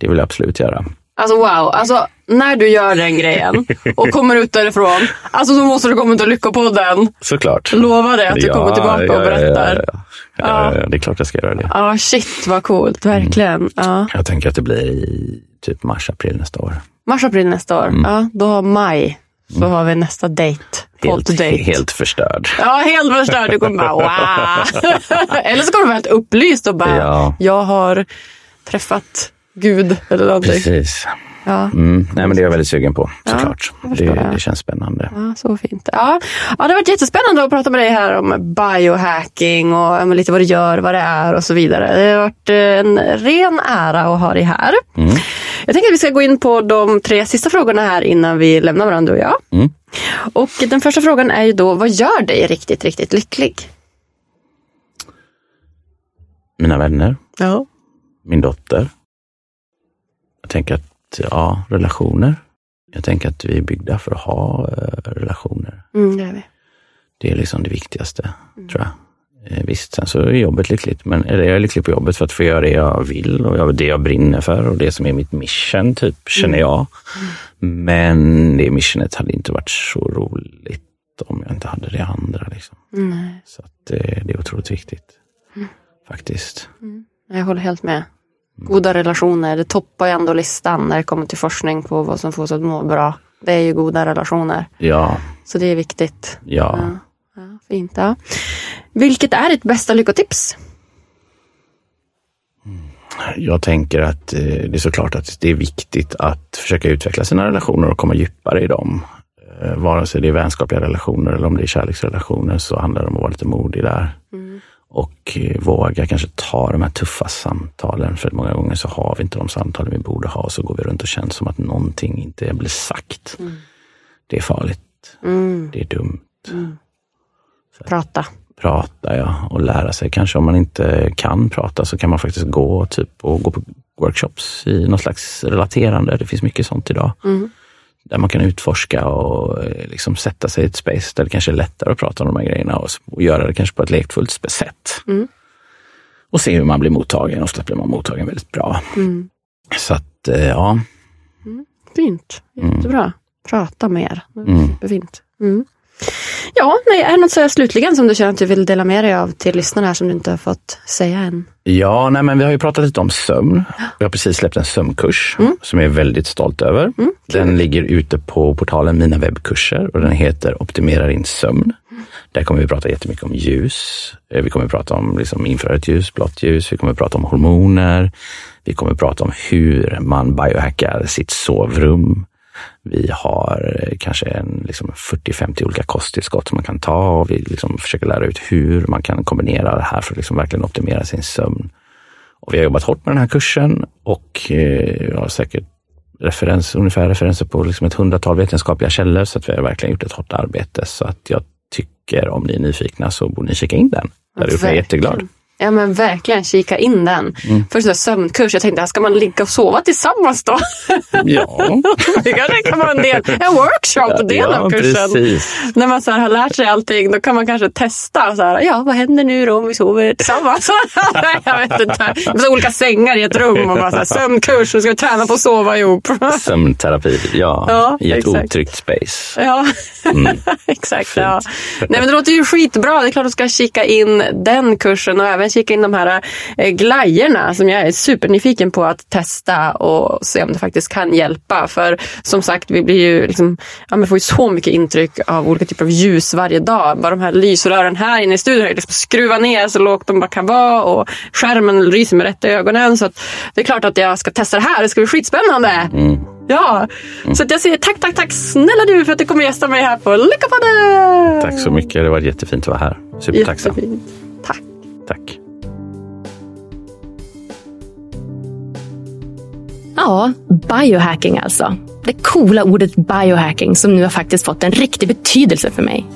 det vill jag absolut göra.
Alltså wow, alltså när du gör den grejen och kommer ut därifrån, alltså då måste du komma till Lyckopodden.
Såklart.
Lova dig att du kommer tillbaka och berättar.
Ja, ja, ja, det är klart jag ska göra det.
Ja, shit vad coolt, verkligen. Ja.
Jag tänker att det blir i typ mars, april nästa år.
Mars, april nästa år. Ja, då maj så har vi nästa. Podd
Helt, helt förstörd.
Ja, helt förstörd. Du kommer bara wow. Eller så kommer du vara helt upplyst och bara,
Ja.
jag har träffat Gud eller någonting.
Precis.
Ja.
Mm. Nej, men det är jag väldigt sugen på, såklart.
förstår
det,
det.
känns spännande.
Ja, så fint. Ja. ja, det har varit jättespännande att prata med dig här om biohacking och ja, lite vad det gör, vad det är och så vidare. Det har varit eh, en ren ära att ha dig här.
Mm.
Jag tänker att vi ska gå in på de tre sista frågorna här innan vi lämnar varandra du och jag.
Mm.
Och den första frågan är ju då, vad gör dig riktigt, riktigt lycklig?
Mina vänner,
Ja.
min dotter. Jag tänker att, ja, relationer. Jag tänker att vi är byggda för att ha eh, relationer.
Mm, det är vi.
Det är liksom det viktigaste, tror jag. Eh, visst, sen så är jobbet lyckligt, men eller jag är lycklig på jobbet för att få göra det jag vill och jag- det jag brinner för och det som är mitt mission, typ, känner jag. Men det missionet hade inte varit så roligt om jag inte hade det andra. Liksom. Så att, eh, det är otroligt viktigt, faktiskt.
jag håller helt med. Goda relationer, det toppar ju ändå listan när det kommer till forskning på vad som får oss att må bra. Det är ju goda relationer.
Ja,
Så det är viktigt.
ja.
Ja, fint. Ja. Vilket är ditt bästa lyckotips?
Jag tänker att eh, det är såklart att det är viktigt att försöka utveckla sina relationer och komma djupare i dem. Eh, Vare sig det är vänskapliga relationer eller om det är kärleksrelationer så handlar det om att vara lite modig där. Och eh, våga kanske ta de här tuffa samtalen. För många gånger så har vi inte de samtalen vi borde ha. Så går vi runt och känner som att någonting inte blir sagt. Det är farligt. Det är dumt.
Prata.
prata ja, och lära sig. Kanske om man inte kan prata så kan man faktiskt gå typ och gå på workshops i något slags relaterande. Det finns mycket sånt idag. Där man kan utforska och eh, liksom sätta sig i ett space där det kanske är lättare att prata om de här grejerna och, och göra det kanske på ett lekfullt sätt. Och se hur man blir mottagen. Ofta blir man mottagen väldigt bra. Så att, eh, ja.
Fint. Jättebra. Prata mer.
Mm.
Superfint. Mm. Ja, nej, är det något så slutligen som du känner att du vill dela med dig av till lyssnarna här som du inte har fått säga än?
Ja, nej, men vi har ju pratat lite om sömn. Vi har precis släppt en sömnkurs som jag är väldigt stolt över. den ligger ute på portalen Mina webbkurser och den heter Optimera din sömn. Där kommer vi prata jättemycket om ljus. Eh, Vi kommer prata om liksom infrarött ljus, blått ljus. Vi kommer prata om hormoner. Vi kommer prata om hur man biohackar sitt sovrum. Vi har eh, kanske en liksom 40-50 olika kosttillskott som man kan ta och vi liksom försöker lära ut hur man kan kombinera det här för att liksom verkligen optimera sin sömn. Och vi har jobbat hårt med den här kursen och eh, jag har säkert referens, ungefär referenser på liksom ett hundratal vetenskapliga källor så att vi har verkligen gjort ett hårt arbete. Så att jag tycker om ni är nyfikna så borde ni kika in den. Där uppe är jag jätteglad.
Ja men verkligen, kika in den.
Mm.
Så sömnkurs, jag tänkte, ska man ligga och sova tillsammans då?
Ja,
det kanske kan vara en del, en workshop, del
ja
av kursen.
precis.
När man så har lärt sig allting, då kan man kanske testa. Så här, ja, vad händer nu då om vi sover tillsammans? jag vet inte. Det olika sängar i ett rum och bara så här, sömnkurs och ska träna på att sova ihop.
Sömnterapi, ja,
Ja,
i ett
exakt.
otryggt space.
Ja, exakt. Ja. Nej, men det låter ju skitbra. Det är klart du ska kika in den kursen och även kika in de här eh, glajjorna som jag är supernyfiken på att testa och se om det faktiskt kan hjälpa. För som sagt, vi blir ju liksom, ja, man får ju så mycket intryck av olika typer av ljus varje dag. Bara de här lysrören här inne i studion är liksom skruva ner så lågt de bara kan vara och skärmen lyser med rätt i ögonen. Så det är klart att jag ska testa det här. Det ska bli skitspännande. Mm. Ja, mm. så jag säger tack, tack, tack snälla du för att du kommer gästa mig här på Lyckopodden!
Tack så mycket. Det var jättefint att vara här. Supertacksam. Jättefint.
Tack.
Tack.
Ja, biohacking alltså. Det coola ordet biohacking som nu har faktiskt fått en riktig betydelse för mig.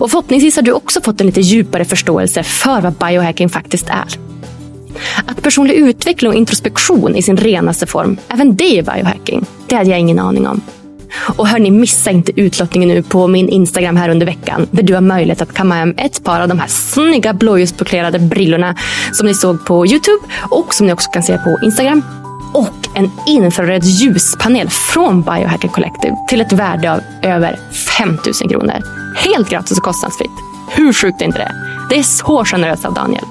Och förhoppningsvis har du också fått en lite djupare förståelse för vad biohacking faktiskt är. Att personlig utveckling och introspektion i sin renaste form, även det är biohacking. Det hade jag ingen aning om. Och hörni, missa inte utlottningen nu på min Instagram här under veckan. Där du har möjlighet att kamma hem ett par av de här snygga blåljuspolerade brillorna som ni såg på Youtube och som ni också kan se på Instagram. Och en infraröd ljuspanel från Biohacker Collective till ett värde av över 5000 kronor. Helt gratis och kostnadsfritt. Hur sjukt är inte det? Det är så generöst av Daniel.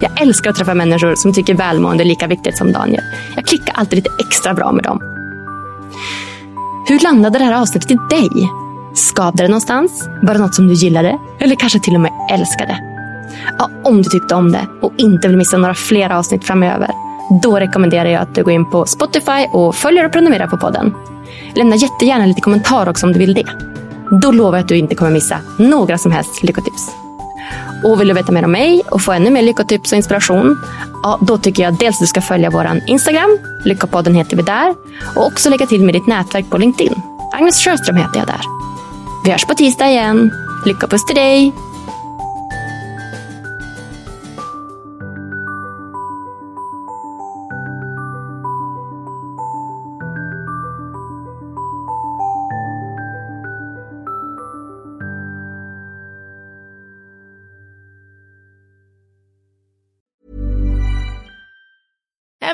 Jag älskar att träffa människor som tycker välmående är lika viktigt som Daniel. Jag klickar alltid lite extra bra med dem. Hur landade det här avsnittet i dig? Skavde det någonstans? Var det något som du gillade? Eller kanske till och med älskade? Ja, om du tyckte om det och inte vill missa några fler avsnitt framöver, då rekommenderar jag att du går in på Spotify och följer och prenumererar på podden. Lämna jättegärna lite kommentar också om du vill det. Då lovar jag att du inte kommer missa några som helst lyckotips. Och vill du veta mer om mig och få ännu mer lyckotips och inspiration? Ja, då tycker jag dels att du ska följa vår Instagram, Lyckopodden heter vi där, och också lägga till med ditt nätverk på LinkedIn. Agnes Sjöström heter jag där. Vi hörs på tisdag igen. Lycka puss till dig!